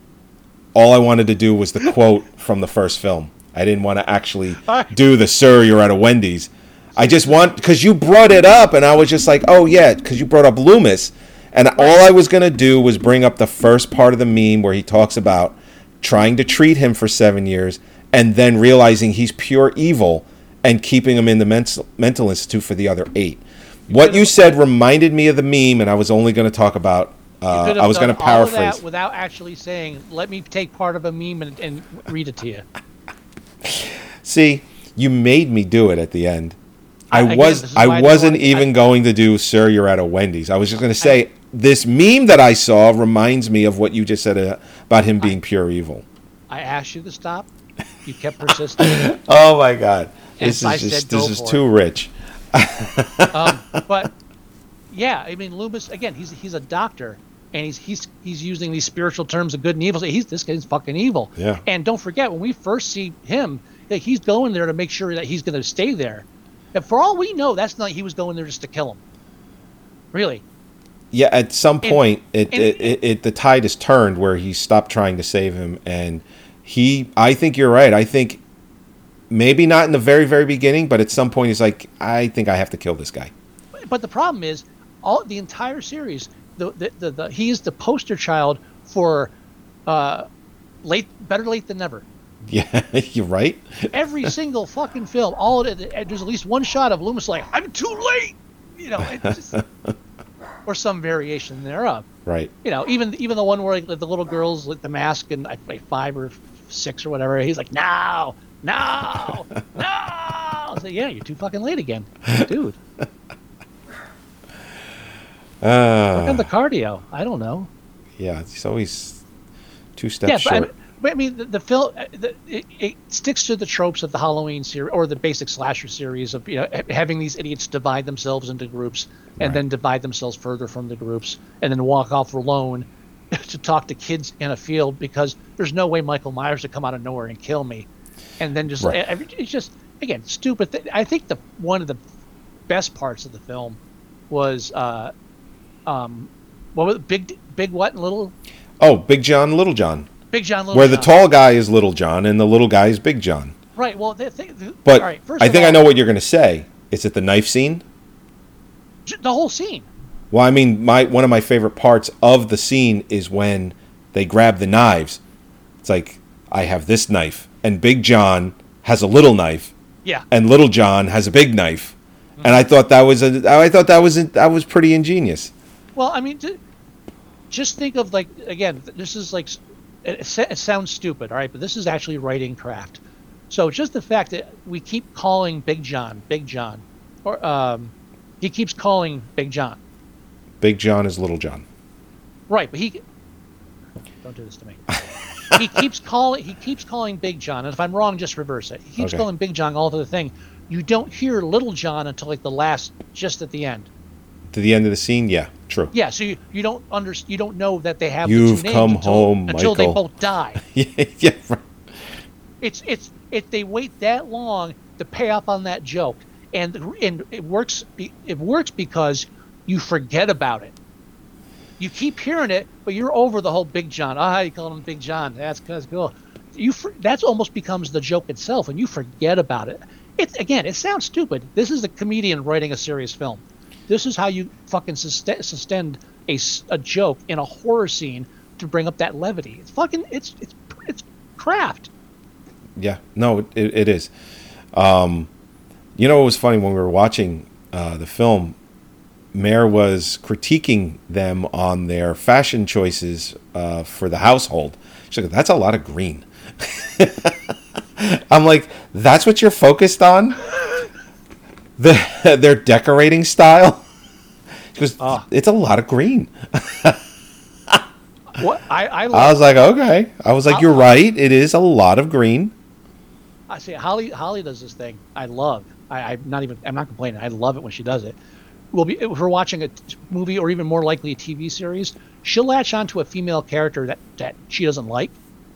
all I wanted to do was the quote from the first film. I didn't want to actually [LAUGHS] do the sir, you're at a Wendy's. I just want because you brought it up, and I was just like, oh yeah, because you brought up Loomis, and all I was gonna do was bring up the first part of the meme where he talks about trying to treat him for seven years, and then realizing he's pure evil and keeping him in the mental mental institute for the other eight. What you said reminded me of the meme, and I was only going to talk about. Uh, I was going to paraphrase. that without actually saying, "Let me take part of a meme and, and read it to you." See, you made me do it at the end. I Again, was this I I wasn't even I- going to do sir you're at a Wendy's. I was just going to say this meme that I saw reminds me of what you just said uh, about him being pure evil. I asked you to stop. You kept persisting. [LAUGHS] Oh my god. This Yes, is just this is too rich. [LAUGHS] um, but yeah, I mean Loomis again. He's he's a doctor, and he's he's he's using these spiritual terms of good and evil. So he's this guy's fucking evil. Yeah. And don't forget when we first see him, like, he's going there to make sure that he's going to stay there. And for all we know, that's not he was going there just to kill him. Really. Yeah, at some point it, and- it, it, it the tide has turned where he stopped trying to save him and he I think you're right. I think maybe not in the very very beginning, but at some point he's like I think I have to kill this guy. But the problem is, all the entire series, the the, the, the he is the poster child for uh, late, better late than never. [LAUGHS] Yeah, you're right. Every [LAUGHS] single fucking film, all of it, there's at least one shot of Loomis like, "I'm too late," you know, it just, [LAUGHS] or some variation thereof. Right. You know, even even the one where like, the little girls with the mask and I like five or six or whatever, he's like, "No, no, no." I like, "Yeah, you're too fucking late again, dude." Ah. Work on the cardio. I don't know. Yeah, it's always two steps yeah, I, short. mean- I mean, the, the film uh, the, it, it sticks to the tropes of the Halloween series or the basic slasher series of you know ha- having these idiots divide themselves into groups and Right. then divide themselves further from the groups and then walk off alone [LAUGHS] to talk to kids in a field because there's no way Michael Myers would come out of nowhere and kill me, and then just Right. it's just again stupid. Th- I think the one of the best parts of the film was uh, um, what was it? big big what and little oh, Big John, Little John. Big John Little Where the tall guy is Little John and the little guy is Big John. Right. Well, the. The, But all right, I think I know what you're going to say. Is it the knife scene? The whole scene. Well, I mean, my one of my favorite parts of the scene is when they grab the knives. It's like I have this knife, and Big John has a little knife, Yeah. and Little John has a big knife, mm-hmm. and I thought that was a I thought that was that was pretty ingenious. Well, I mean, ju- just think of like again. This is like it, it it sounds stupid, all right, but this is actually writing craft. So just the fact that we keep calling Big John Big John, or um, he keeps calling Big John. Big John is Little John. Right, but he don't do this to me. [LAUGHS] he keeps calling he keeps calling Big John, and if I'm wrong, just reverse it. He keeps Okay. calling Big John all to the thing. You don't hear Little John until like the last, just at the end. To the end of the scene, yeah, true. Yeah, so you, you don't under you don't know that they have You've the two names come until, home, until they both die. [LAUGHS] yeah, yeah, right. It's it's if they wait that long to pay off on that joke, and and it works. It works because you forget about it. You keep hearing it, but you're over the whole Big John. Ah, you call him Big John. That's that's cool. You that's almost becomes the joke itself, and you forget about it. It's again, it sounds stupid. This is a comedian writing a serious film. This is how you fucking sustain, a, a, joke in a horror scene to bring up that levity. It's fucking it's it's it's craft. Yeah, no, it, it is. Um, you know, it was funny when we were watching uh, the film. Mayor was critiquing them on their fashion choices uh, for the household. She's like, "That's a lot of green." [LAUGHS] I'm like, "That's what you're focused on." The [LAUGHS] their decorating style. Because goes, Ah. "It's a lot of green." What I I, [LAUGHS] I was like, "Okay." I was like, "You're right. It is a lot of green." I see. Holly Holly does this thing. I love. I, I'm not even I'm not complaining. I love it when she does it. We'll be if we're watching a t- movie or even more likely a TV series, she'll latch onto a female character that that she doesn't like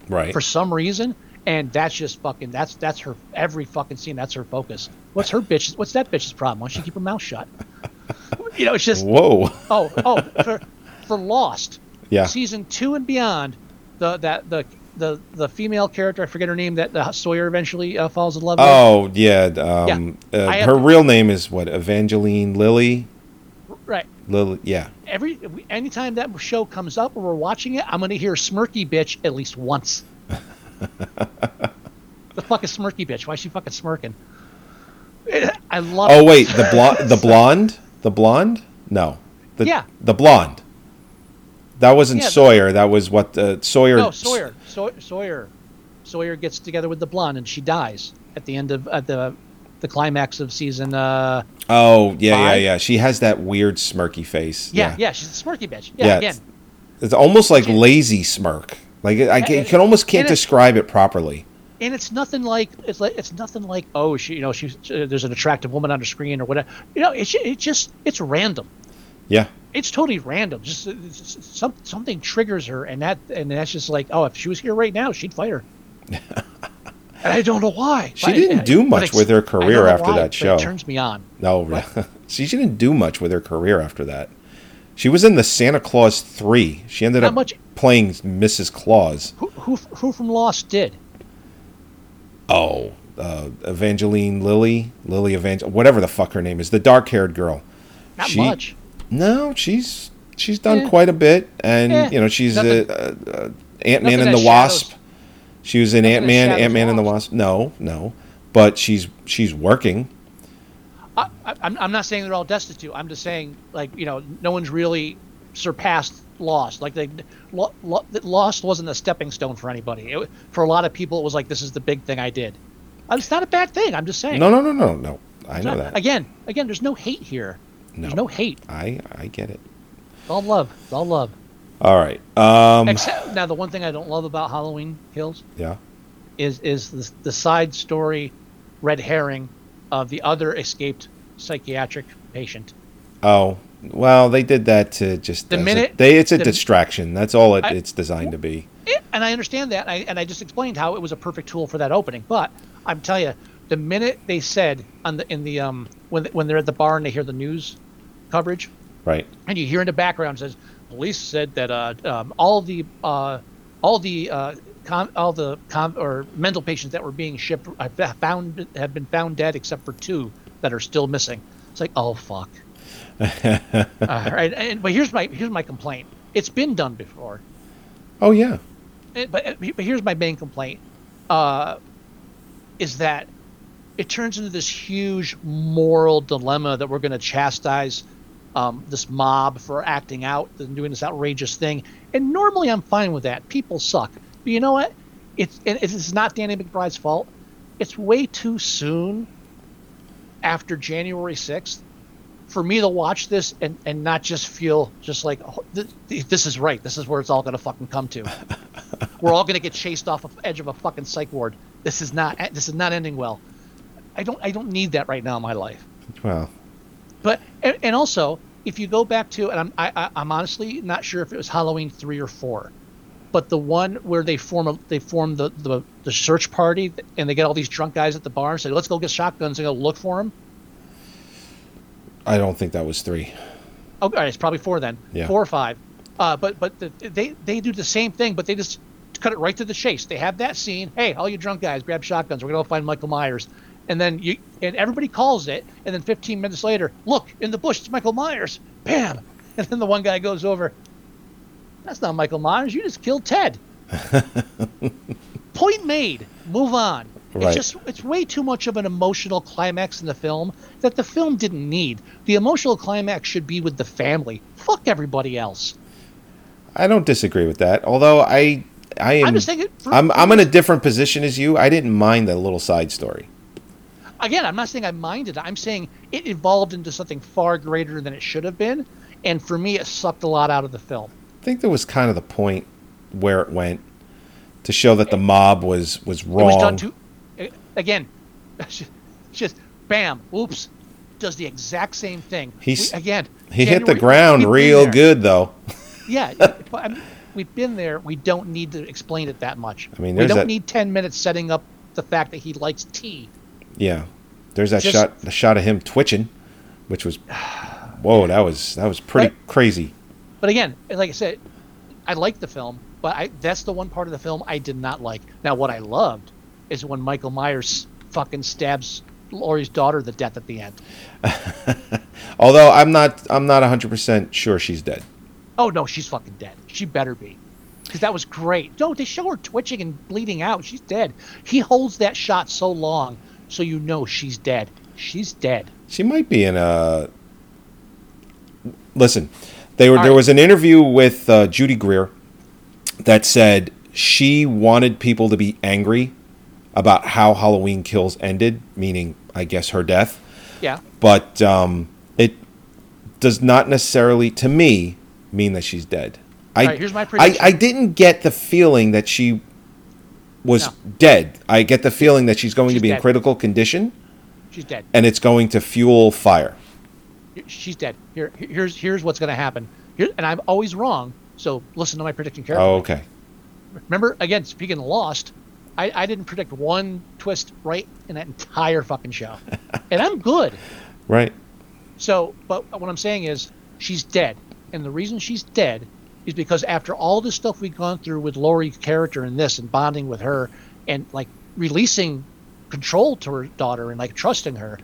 Right. for some reason, and that's just fucking that's that's her every fucking scene. That's her focus. What's her bitch? What's that bitch's problem? Why don't she keep her mouth shut? you know, it's just Whoa. oh oh for for Lost, Yeah. season two and beyond, the that the the the female character I forget her name that the Sawyer eventually uh, falls in love with. Oh yeah. Um, Yeah. Uh, her real name is what? Evangeline Lilly. Right. Lily. Yeah. Every anytime that show comes up or we're watching it, I'm gonna hear "smirky bitch" at least once. The fucking is smirky bitch? Why is she fucking smirking? I love. Oh it. wait, the blonde. The [LAUGHS] blonde. The blonde. No. The, Yeah. The blonde. That wasn't Yeah, the- Sawyer. That was what the Sawyer. No, Sawyer. Saw- Sawyer. Sawyer gets together with the blonde, and she dies at the end of at the the climax of season. Uh, Oh yeah, yeah, Five? yeah. She has that weird smirky face. yeah, yeah, she's a smirky bitch. Yeah, Yeah, again. it's- It's almost like lazy smirk. Like I, ca- you can almost can't describe it properly. and it's nothing like it's like it's nothing like oh she you know she's uh, there's an attractive woman on the screen or whatever you know it's it just it's random Yeah. it's totally random just it's- some something triggers her and that and that's just like oh if she was here right now she'd fight her [LAUGHS] and I don't know why She didn't do much with her career after why, that show. it turns me on No, [LAUGHS] she didn't do much with her career after that. She was in the Santa Claus three. She ended Not up much. playing Mrs. Claus. who who who from Lost did Oh, uh, Evangeline Lilly, Lily Evangel, whatever the fuck her name is, the dark-haired girl. not She- much No, she's she's done Eh. quite a bit, and Eh, you know she's nothing- a, a, a Ant Man and the Wasp. shadows- She was in Ant Man, Ant Man and the Wasp. Wasp. No, no, but she's she's working. I, I, I'm, I'm not saying they're all destitute. I'm just saying, like, you know, no one's really surpassed Lost. Like, they, lo, lo, Lost wasn't a stepping stone for anybody. It, for a lot of people, it was like, this is the big thing I did. Uh, It's not a bad thing. I'm just saying. No, no, no, no, no. I know not- that. Again, again, there's no hate here. There's No. no hate. I I get it. It's all love. It's all love. All right. Um. Except now, the one thing I don't love about Halloween Kills Yeah. is is the, the side story, red herring, of the other escaped psychiatric patient. Oh. Well, they did that to just The as a- minute- they it's a the- distraction. That's all it, I- it's designed to be. Yeah, and I understand that, and I, and I just explained how it was a perfect tool for that opening. But I'm telling you, the minute they said on the in the um when when they're at the bar and they hear the news coverage, Right. and you hear in the background says police said that uh, um, all the uh, all the uh, com- all the com- or mental patients that were being shipped I found have been found dead except for two that are still missing. It's like oh fuck. [LAUGHS] uh, right, and, but here's my here's my complaint. It's been done before. Oh yeah. It- but, but here's my main complaint uh, is that it turns into this huge moral dilemma that we're going to chastise um, this mob for acting out and doing this outrageous thing. And normally I'm fine with that. People suck. But you know what? It's it's not Danny McBride's fault. It's way too soon after January 6th for me to watch this and, and not just feel just like oh, th- this is right. This is where it's all going to fucking come to. [LAUGHS] We're all going to get chased off the edge of a fucking psych ward. This is not this is not ending well. I don't I don't need that right now in my life. Well. But and, and also if you go back to and I'm I, I, I'm honestly not sure if it was Halloween three or four, but the one where they form a they form the the, the search party and they get all these drunk guys at the bar and say let's go get shotguns and go look for them. I don't think that was three. Oh, all right, it's probably four then. Yeah. Four or five. Uh, but but the, they they do the same thing, but they just cut it right to the chase. They have that scene. Hey, all you drunk guys, grab shotguns. We're gonna go find Michael Myers. And then you and everybody calls it. And then 15 minutes later, look in the bush, it's Michael Myers. Bam. [LAUGHS] And then the one guy goes over. That's not Michael Myers. You just killed Ted. [LAUGHS] Point made. Move on. Right. It's just it's way too much of an emotional climax in the film that the film didn't need. The emotional climax should be with the family. Fuck everybody else. I don't disagree with that. Although I I am I'm just thinking. For, I'm I'm in a different position as you. I didn't mind that little side story. again. I'm not saying I minded. I'm saying it evolved into something far greater than it should have been, and for me, it sucked a lot out of the film. I think that was kind of the point where it went to show that the mob was was It wrong. was done too. Again, [LAUGHS] just bam, oops. does the exact same thing. He's- We- again. He hit the ground real there. good though. [LAUGHS] Yeah, but I mean, we've been there. We don't need to explain it that much. I mean, we don't that- need ten minutes setting up the fact that he likes tea. Yeah. There's that Just- shot the shot of him twitching, which was [SIGHS] whoa, that was that was pretty Right. crazy. But again, like I said, I like the film, but I that's the one part of the film I did not like. Now, what I loved is when Michael Myers fucking stabs Laurie's daughter to death at the end. [LAUGHS] Although I'm not I'm not 100% sure she's dead. Oh no, she's fucking dead. She better be. Because that was great. No, they show her twitching and bleeding out. She's dead. He holds that shot so long, so you know she's dead. She's dead. She might be in a. Listen, they were All there right. was an interview with uh, Judy Greer that said she wanted people to be angry about how Halloween Kills ended, meaning I guess her death, Yeah. but um, it does not necessarily, to me, mean that she's dead. I, All right, here's my I, prediction. I didn't get the feeling that she was No. dead. I get the feeling that she's going to She's be in critical condition She's dead. and it's going to fuel fire. She's dead. Here, here's here's what's going to happen. Here, and I'm always wrong. So listen to my prediction carefully. Oh, okay. Remember, again, speaking of Lost, I, I didn't predict one twist right in that entire fucking show, [LAUGHS] and I'm good. Right. So, but what I'm saying is, she's dead, and the reason she's dead is because after all the stuff we've gone through with Laurie's character in this, and bonding with her, and like releasing control to her daughter and like trusting her,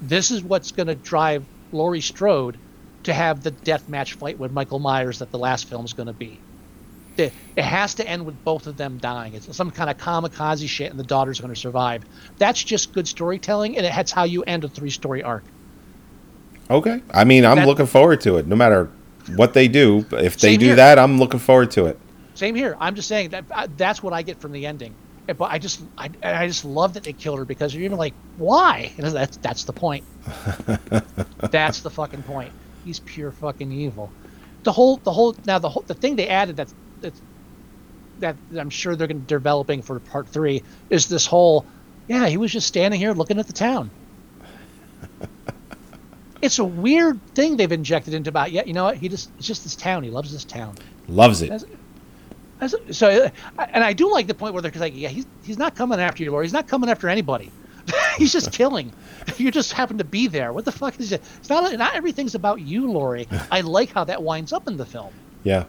this is what's going to drive Laurie Strode to have the death match fight with Michael Myers that the last film is going to be. It, it has to end with both of them dying. It's some kind of kamikaze shit, and the daughter's going to survive. That's just good storytelling, and it's how you end a three-story arc. Okay. I mean, I'm That- looking forward to it. No matter what they do, if they do here. that, I'm looking forward to it. Same here. I'm just saying that I, that's what I get from the ending. But I just, I, I just love that they killed her because you're even like, why? And [LAUGHS] that's that's the point. [LAUGHS] that's the fucking point. He's pure fucking evil. The whole, the whole, now the whole, the thing they added that's that's that I'm sure they're going to developing for part three is this whole, yeah, he was just standing here looking at the town. [LAUGHS] it's a weird thing they've injected into about. Yeah, you know what? He just, it's just this town. He loves this town. Loves it. That's- so, uh, and I do like the point where they're like, yeah, he's he's not coming after you, or he's not coming after anybody. [LAUGHS] he's just killing. If [LAUGHS] you just happen to be there. What the fuck is it? It's not not everything's about you, Laurie. [LAUGHS] I like how that winds up in the film, Yeah.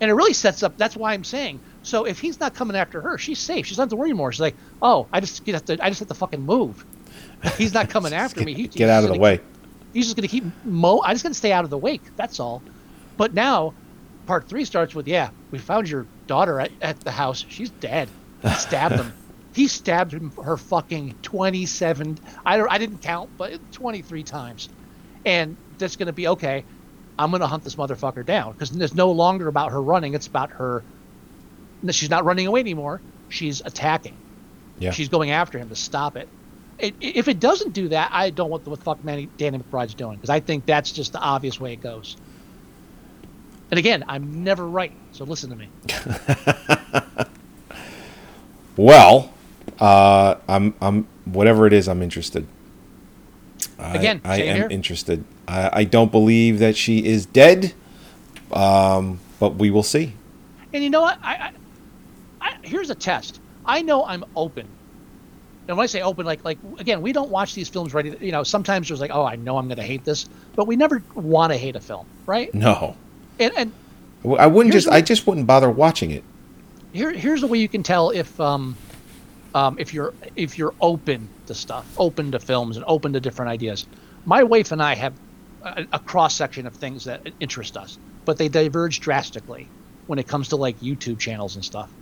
and it really sets up. That's why I'm saying. So if he's not coming after her, she's safe. She doesn't have to worry anymore. She's like, oh, I just get to, I just have to fucking move. He's not coming after me. He, Get out of the gonna way. he's just going to keep mo. I just going to stay out of the wake. That's all. But now, part three starts with, yeah, we found your daughter at, at the house. She's dead. He stabbed him. [LAUGHS] He stabbed him her fucking twenty-seven. I don't. I didn't count, but twenty-three times. And that's going to be okay. I'm going to hunt this motherfucker down because it's no longer about her running. It's about her. She's not running away anymore. She's attacking. Yeah. She's going after him to stop it. it if it doesn't do that, I don't what the fuck Manny, Danny McBride's doing because I think that's just the obvious way it goes. And again, I'm never right, so listen to me. [LAUGHS] Well, uh, I'm I'm whatever it is, I'm interested. I, Again, I same am here. interested. I, I don't believe that she is dead, um, but we will see. And you know what? I, I, I here's a test. I know I'm open. And when I say open, like like again, we don't watch these films ready. You know, sometimes there's like, oh, I know I'm going to hate this, but we never want to hate a film, right? No, And and I wouldn't just. what- I just wouldn't bother watching it. here here's the way you can tell if um um if you're if you're open to stuff open to films and open to different ideas my wife and i have a, a cross section of things that interest us but they diverge drastically when it comes to like youtube channels and stuff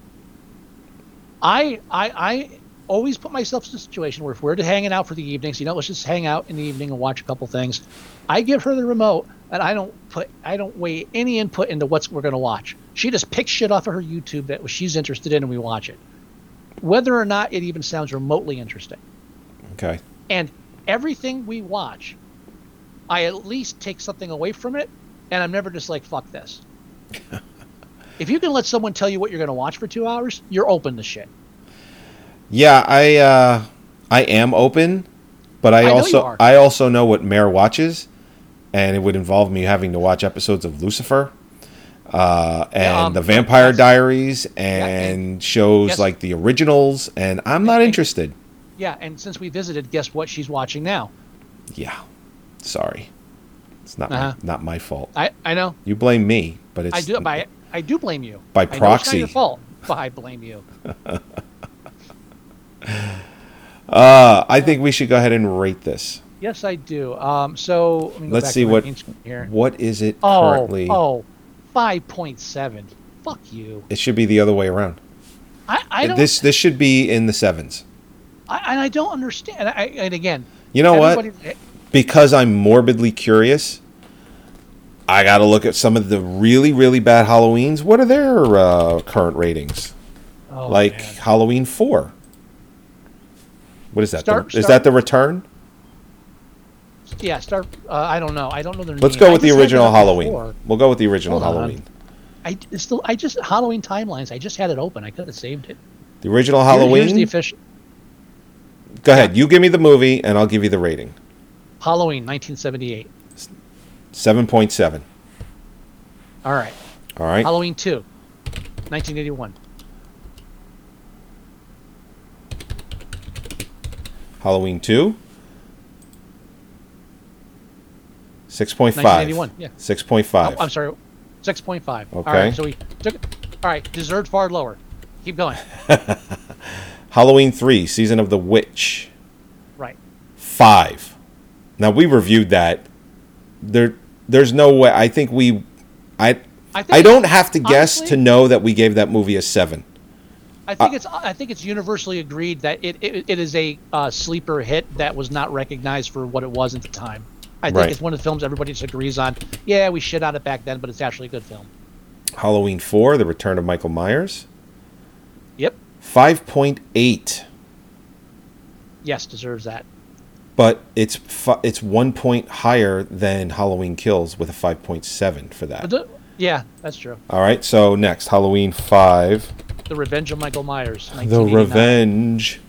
i i i always put myself in a situation where if we're hanging out for the evenings you know let's just hang out in the evening and watch a couple things i give her the remote and i don't put i don't weigh any input into what's we're going to watch. She just picks shit off of her youtube that she's interested in and we watch it. Whether or not it even sounds remotely interesting. Okay. and everything we watch i at least take something away from it and i'm never just like fuck this. [LAUGHS] If you can let someone tell you what you're going to watch for two hours you're open to shit. Yeah, I uh, I am open, But I, I also. I also know what Mare watches, and it would involve me having to watch episodes of Lucifer, uh, and Yeah, um, the Vampire. Diaries, and- and shows like the originals, and I'm not And- interested. Yeah, and since we visited, guess what she's watching now? Yeah, sorry, it's not Uh-huh. my, not my fault. I I know. You blame me, but it's I do. I, I do blame you. By I know it's proxy. not your fault, but I blame you. [LAUGHS] Uh, I think we should go ahead and rate this. Yes, I do. Um, so let me go Let's back see what what is it Oh, currently. oh, 5.7. Fuck you. It should be the other way around. I, I don't. This this should be in the sevens. I, and I don't understand. I, and again, You know what? because I'm morbidly curious, I got to look at some of the really, really bad Halloweens. What are their uh, current ratings? Oh, like man. Halloween 4. What is that? The- Start- is that the return? Yeah, start. Uh, I don't know. I don't know their Let's name. go I with the original Halloween. before. We'll go with the original Hold on. Halloween. I it's still. I just Halloween timelines. I just had it open. I could have saved it. The original Halloween. Here's the official go ahead. You give me the movie, and I'll give you the rating. Halloween 1978. 7.7. All right. All right. Halloween 2, 1981. Halloween 2. 6.5. 1981, yeah. 6.5. Oh, I'm sorry, 6.5. All Okay. right, so we took it. All right, deserved far lower. Keep going. [LAUGHS] Halloween 3, Season of the Witch. right. 5. Now we reviewed that. There there's no way I think we I I, think I don't have to guess honestly- to know that we gave that movie a 7. I think it's I think it's universally agreed that it, it, it is a uh, sleeper hit that was not recognized for what it was at the time. I think Right. it's one of the films everybody just agrees on. Yeah, we shit on it back then, but it's actually a good film. Halloween 4, The Return of Michael Myers. Yep. 5.8. Yes, deserves that. But it's fi- it's 1 point higher than Halloween Kills with a 5.7 for that. The, yeah, that's true. All right, so next Halloween 5, The Revenge of Michael Myers. The Revenge.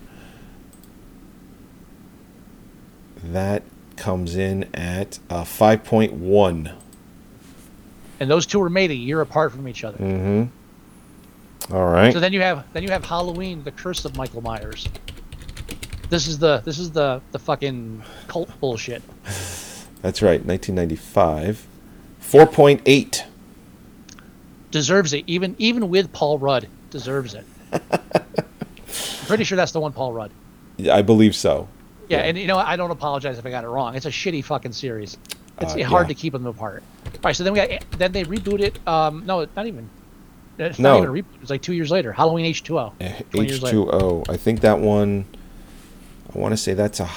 That comes in at uh, 5.1. And those two were made a year apart from each other. Mm-hmm. All right. So then you have then you have Halloween, The Curse of Michael Myers. This is the this is the the fucking cult bullshit. [LAUGHS] That's right, 1995. 4.8. Deserves it. Even even with Paul Rudd, deserves it. [LAUGHS] I'm pretty sure that's the one Paul Rudd. Yeah, I believe so. Yeah, Yeah. and you know what? I don't apologize if I got it wrong. It's a shitty fucking series. It's Uh, hard yeah. to keep them apart. All right, so then we got then they reboot it. Um, no, not even. It's No. not even reboot. It's like two years later. Halloween H two O. Eh, 20 years later. H2O. I think that one, I want to say that's a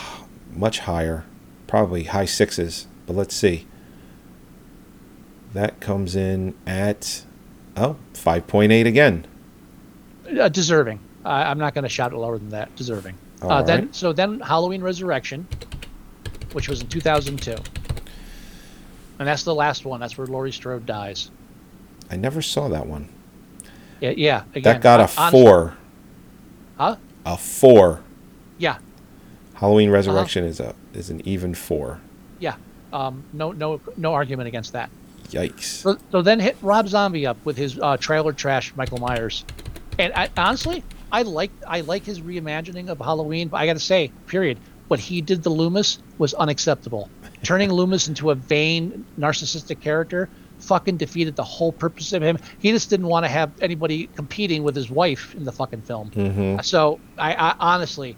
much higher. Probably high sixes, but let's see. That comes in at, oh, 5.8 again. Uh, deserving. I I'm not going to shout it lower than that. Deserving. Uh, All then so then Halloween Resurrection, which was in 2002, and that's the last one. That's where Laurie Strode dies. I never saw that one. Yeah, yeah. Again, That got a hon- four. Huh? A four. Yeah, Halloween Uh-huh. Resurrection is a is an even four. yeah. Um, no, no, no argument against that. Yikes. So, so then hit Rob Zombie up with his uh, trailer trash Michael Myers, and I, honestly, I like I like his reimagining of Halloween. But I got to say, period, what he did to Loomis was unacceptable. Turning Loomis into a vain, narcissistic character fucking defeated the whole purpose of him. He just didn't want to have anybody competing with his wife in the fucking film. Mhm. So I, I honestly,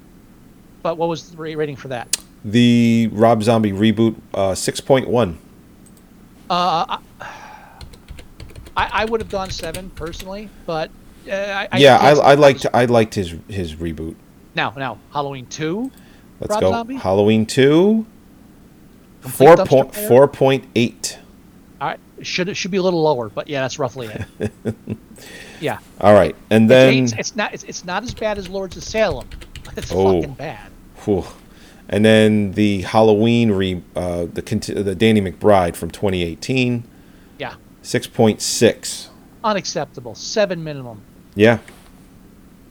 but what was the rating for that? The Rob Zombie reboot, uh, six point one. Uh, I, I would have gone seven personally, but uh, I, I Yeah, I, I liked I liked his his reboot. Now, now, Halloween two. Let's Rob go. Zombie? Halloween two. Complete Four point four point eight. All right, should it should be a little lower, but yeah, that's roughly it. [LAUGHS] yeah, All right, and then it's, it's not it's, it's not as bad as Lords of Salem. but It's Oh. fucking bad. whew. and then the Halloween re uh, the the Danny McBride from 2018, Yeah, six point six. unacceptable. Seven minimum. Yeah,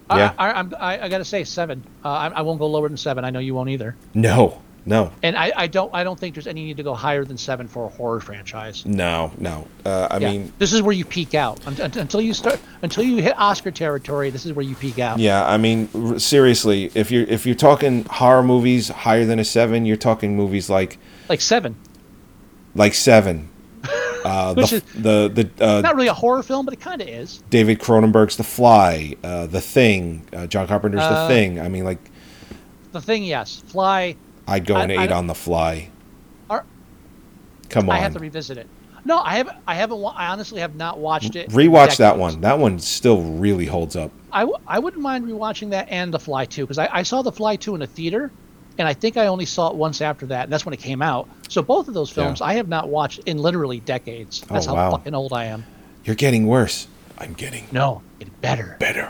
I- Yeah. I, I'm, I, I gotta say seven. Uh, I, I won't go lower than seven. I know you won't either. no, no, And I, I don't I don't think there's any need to go higher than seven for a horror franchise. no, no. Uh, I Yeah. mean, this is where you peak out Un- un- until you start until you hit Oscar territory. This is where you peak out. yeah, I mean, r- seriously, if you're if you're talking horror movies higher than a seven, you're talking movies like Like seven, like seven. Uh, [LAUGHS] Which the, is- the the uh, not really a horror film, but it kind of is. David Cronenberg's The Fly, uh, The Thing, uh, John Carpenter's Uh, The Thing. I mean, like The thing, yes, Fly. I'd go I- and I eight don't- on The Fly. Are- Come I have to revisit it. No, I haven't. I haven't. wa- I honestly have not watched it. rewatch that one. That one still really holds up. I, w- I wouldn't mind rewatching that and The Fly too because I, I saw The Fly 2 in a theater, and I think I only saw it once after that, and that's when it came out. So both of those films Yeah. I have not watched in literally decades. That's Oh, how wow. fucking old I am. You're getting worse. I'm getting No, it's better. better.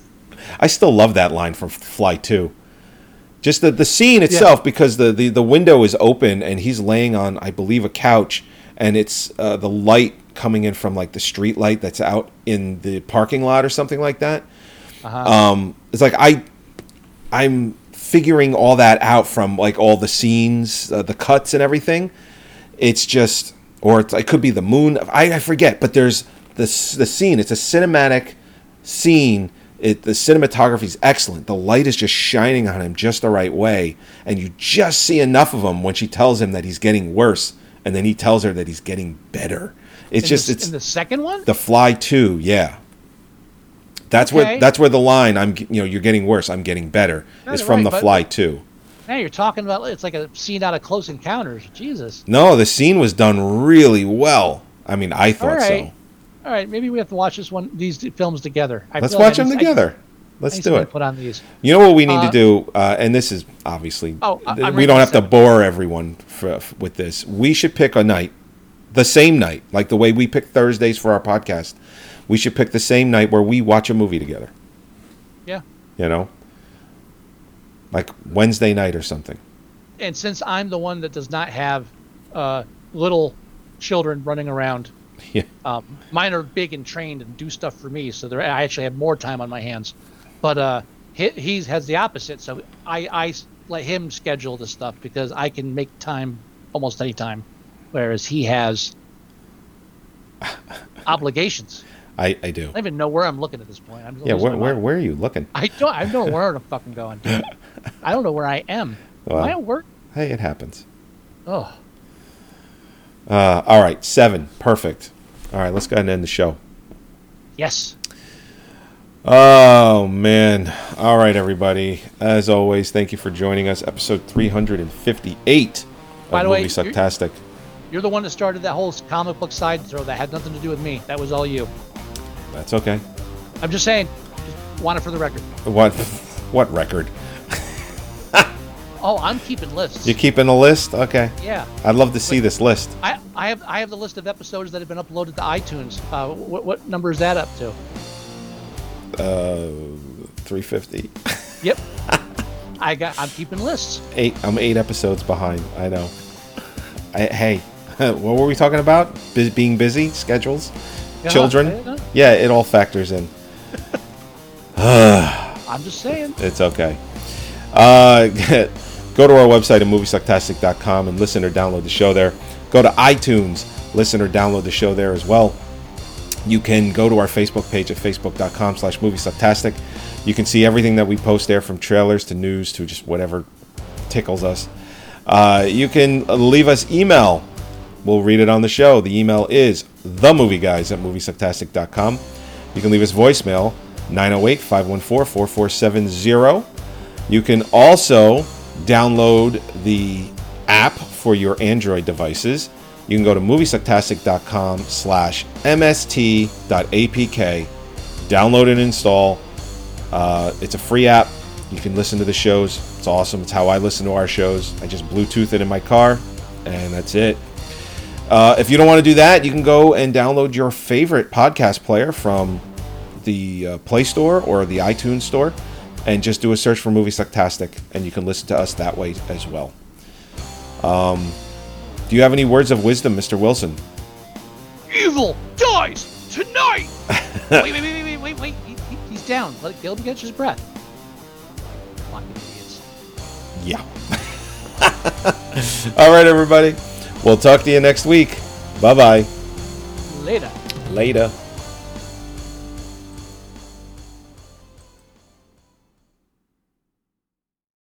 [LAUGHS] I still love that line from Fly 2. Just the, the scene itself, because the, the, the window is open and he's laying on, I believe, a couch, and it's uh, the light coming in from like the street light that's out in the parking lot or something like that. Um, it's like I, I'm figuring all that out from like all the scenes, uh, the cuts, and everything. It's just, or it's, it could be the moon. I, I forget, but there's the the scene. It's a cinematic scene. It, the cinematography is excellent. The light is just shining on him just the right way, and you just see enough of him when she tells him that he's getting worse, and then he tells her that he's getting better. It's In just the, it's in the second one. the Fly Two, yeah. That's where that's where the line I'm you know you're getting worse, I'm getting better No, is from right, the but- Fly Two. now you're talking about it's like a scene out of Close Encounters. Jesus. No, the scene was done really well. I mean, I thought right. so. All right, maybe we have to watch this one, these films together. I Let's feel like watch them I- together. I Let's do it. Put on these. You know what we need Uh, to do, uh, and this is obviously Oh, I- we don't have to bore everyone for, f- with this. We should pick a night, the same night, like the way we pick Thursdays for our podcast. We should pick the same night where we watch a movie together. Yeah. You know, like Wednesday night or something. and since I'm the one that does not have uh, little children running around, [LAUGHS] Yeah. um, mine are big and trained and do stuff for me, so they're, I actually have more time on my hands. But uh, he he's, has the opposite, so I let him schedule the stuff because I can make time almost any time, whereas he has [LAUGHS] obligations. I, I do. I don't even know where I'm looking at this point. I'm Yeah, where, where where are you looking? I don't. I don't know where I'm [LAUGHS] fucking going. I don't know where I am. Well. am I at work? Hey, it happens. Oh. Uh, all right, seven, perfect. All right, let's go ahead and end the show. Yes. Oh man! All right, everybody. As always, thank you for joining us. Episode three hundred and fifty-eight of By the way, Movie you're- Sucktastic. You're the one that started that whole comic book side throw. That had nothing to do with me. That was all you. That's okay. I'm just saying. Just want it for the record. What [LAUGHS] what record? Oh, I'm keeping lists. You're keeping a list? Okay. yeah. I'd love to see this list. I, I have I have the list of episodes that have been uploaded to iTunes. Uh, what, what number is that up to? Uh, Three fifty. [LAUGHS] Yep. I got. I'm keeping lists. Eight. I'm eight episodes behind. I know. I, hey, [LAUGHS] what were we talking about? Bus being busy, schedules, Yeah, children. Yeah, it all factors in. [SIGHS] I'm just saying. It's okay. Uh, [LAUGHS] go to our website at moviesucktastic.com and listen or download the show there. Go to iTunes, listen or download the show there as well. You can go to our Facebook page at facebook.com slash moviesucktastic. You can see everything that we post there from trailers to news to just whatever tickles us. Uh, you can leave us email. We'll read it on the show. The email is themovieguys at moviesucktastic.com. You can leave us voicemail 908 514 4470. You can also download the app for your Android devices. You can go to moviesucktastic.com slash mst.apk, download and install. Uh, it's a free app. You can listen to the shows. It's awesome. It's how I listen to our shows. I just Bluetooth it in my car, and that's it. Uh, if you don't want to do that, you can go and download your favorite podcast player from the uh, Play Store or the iTunes Store, and just do a search for Movie Sucktastic, and you can listen to us that way as well. Um, do you have any words of wisdom, Mr. Wilson? Evil dies tonight. [LAUGHS] wait, wait, wait, wait, wait, wait. He, he, he's down. Let him catch his breath. Idiots. Yeah. [LAUGHS] All right, everybody. We'll talk to you next week. Bye bye. Later. Later.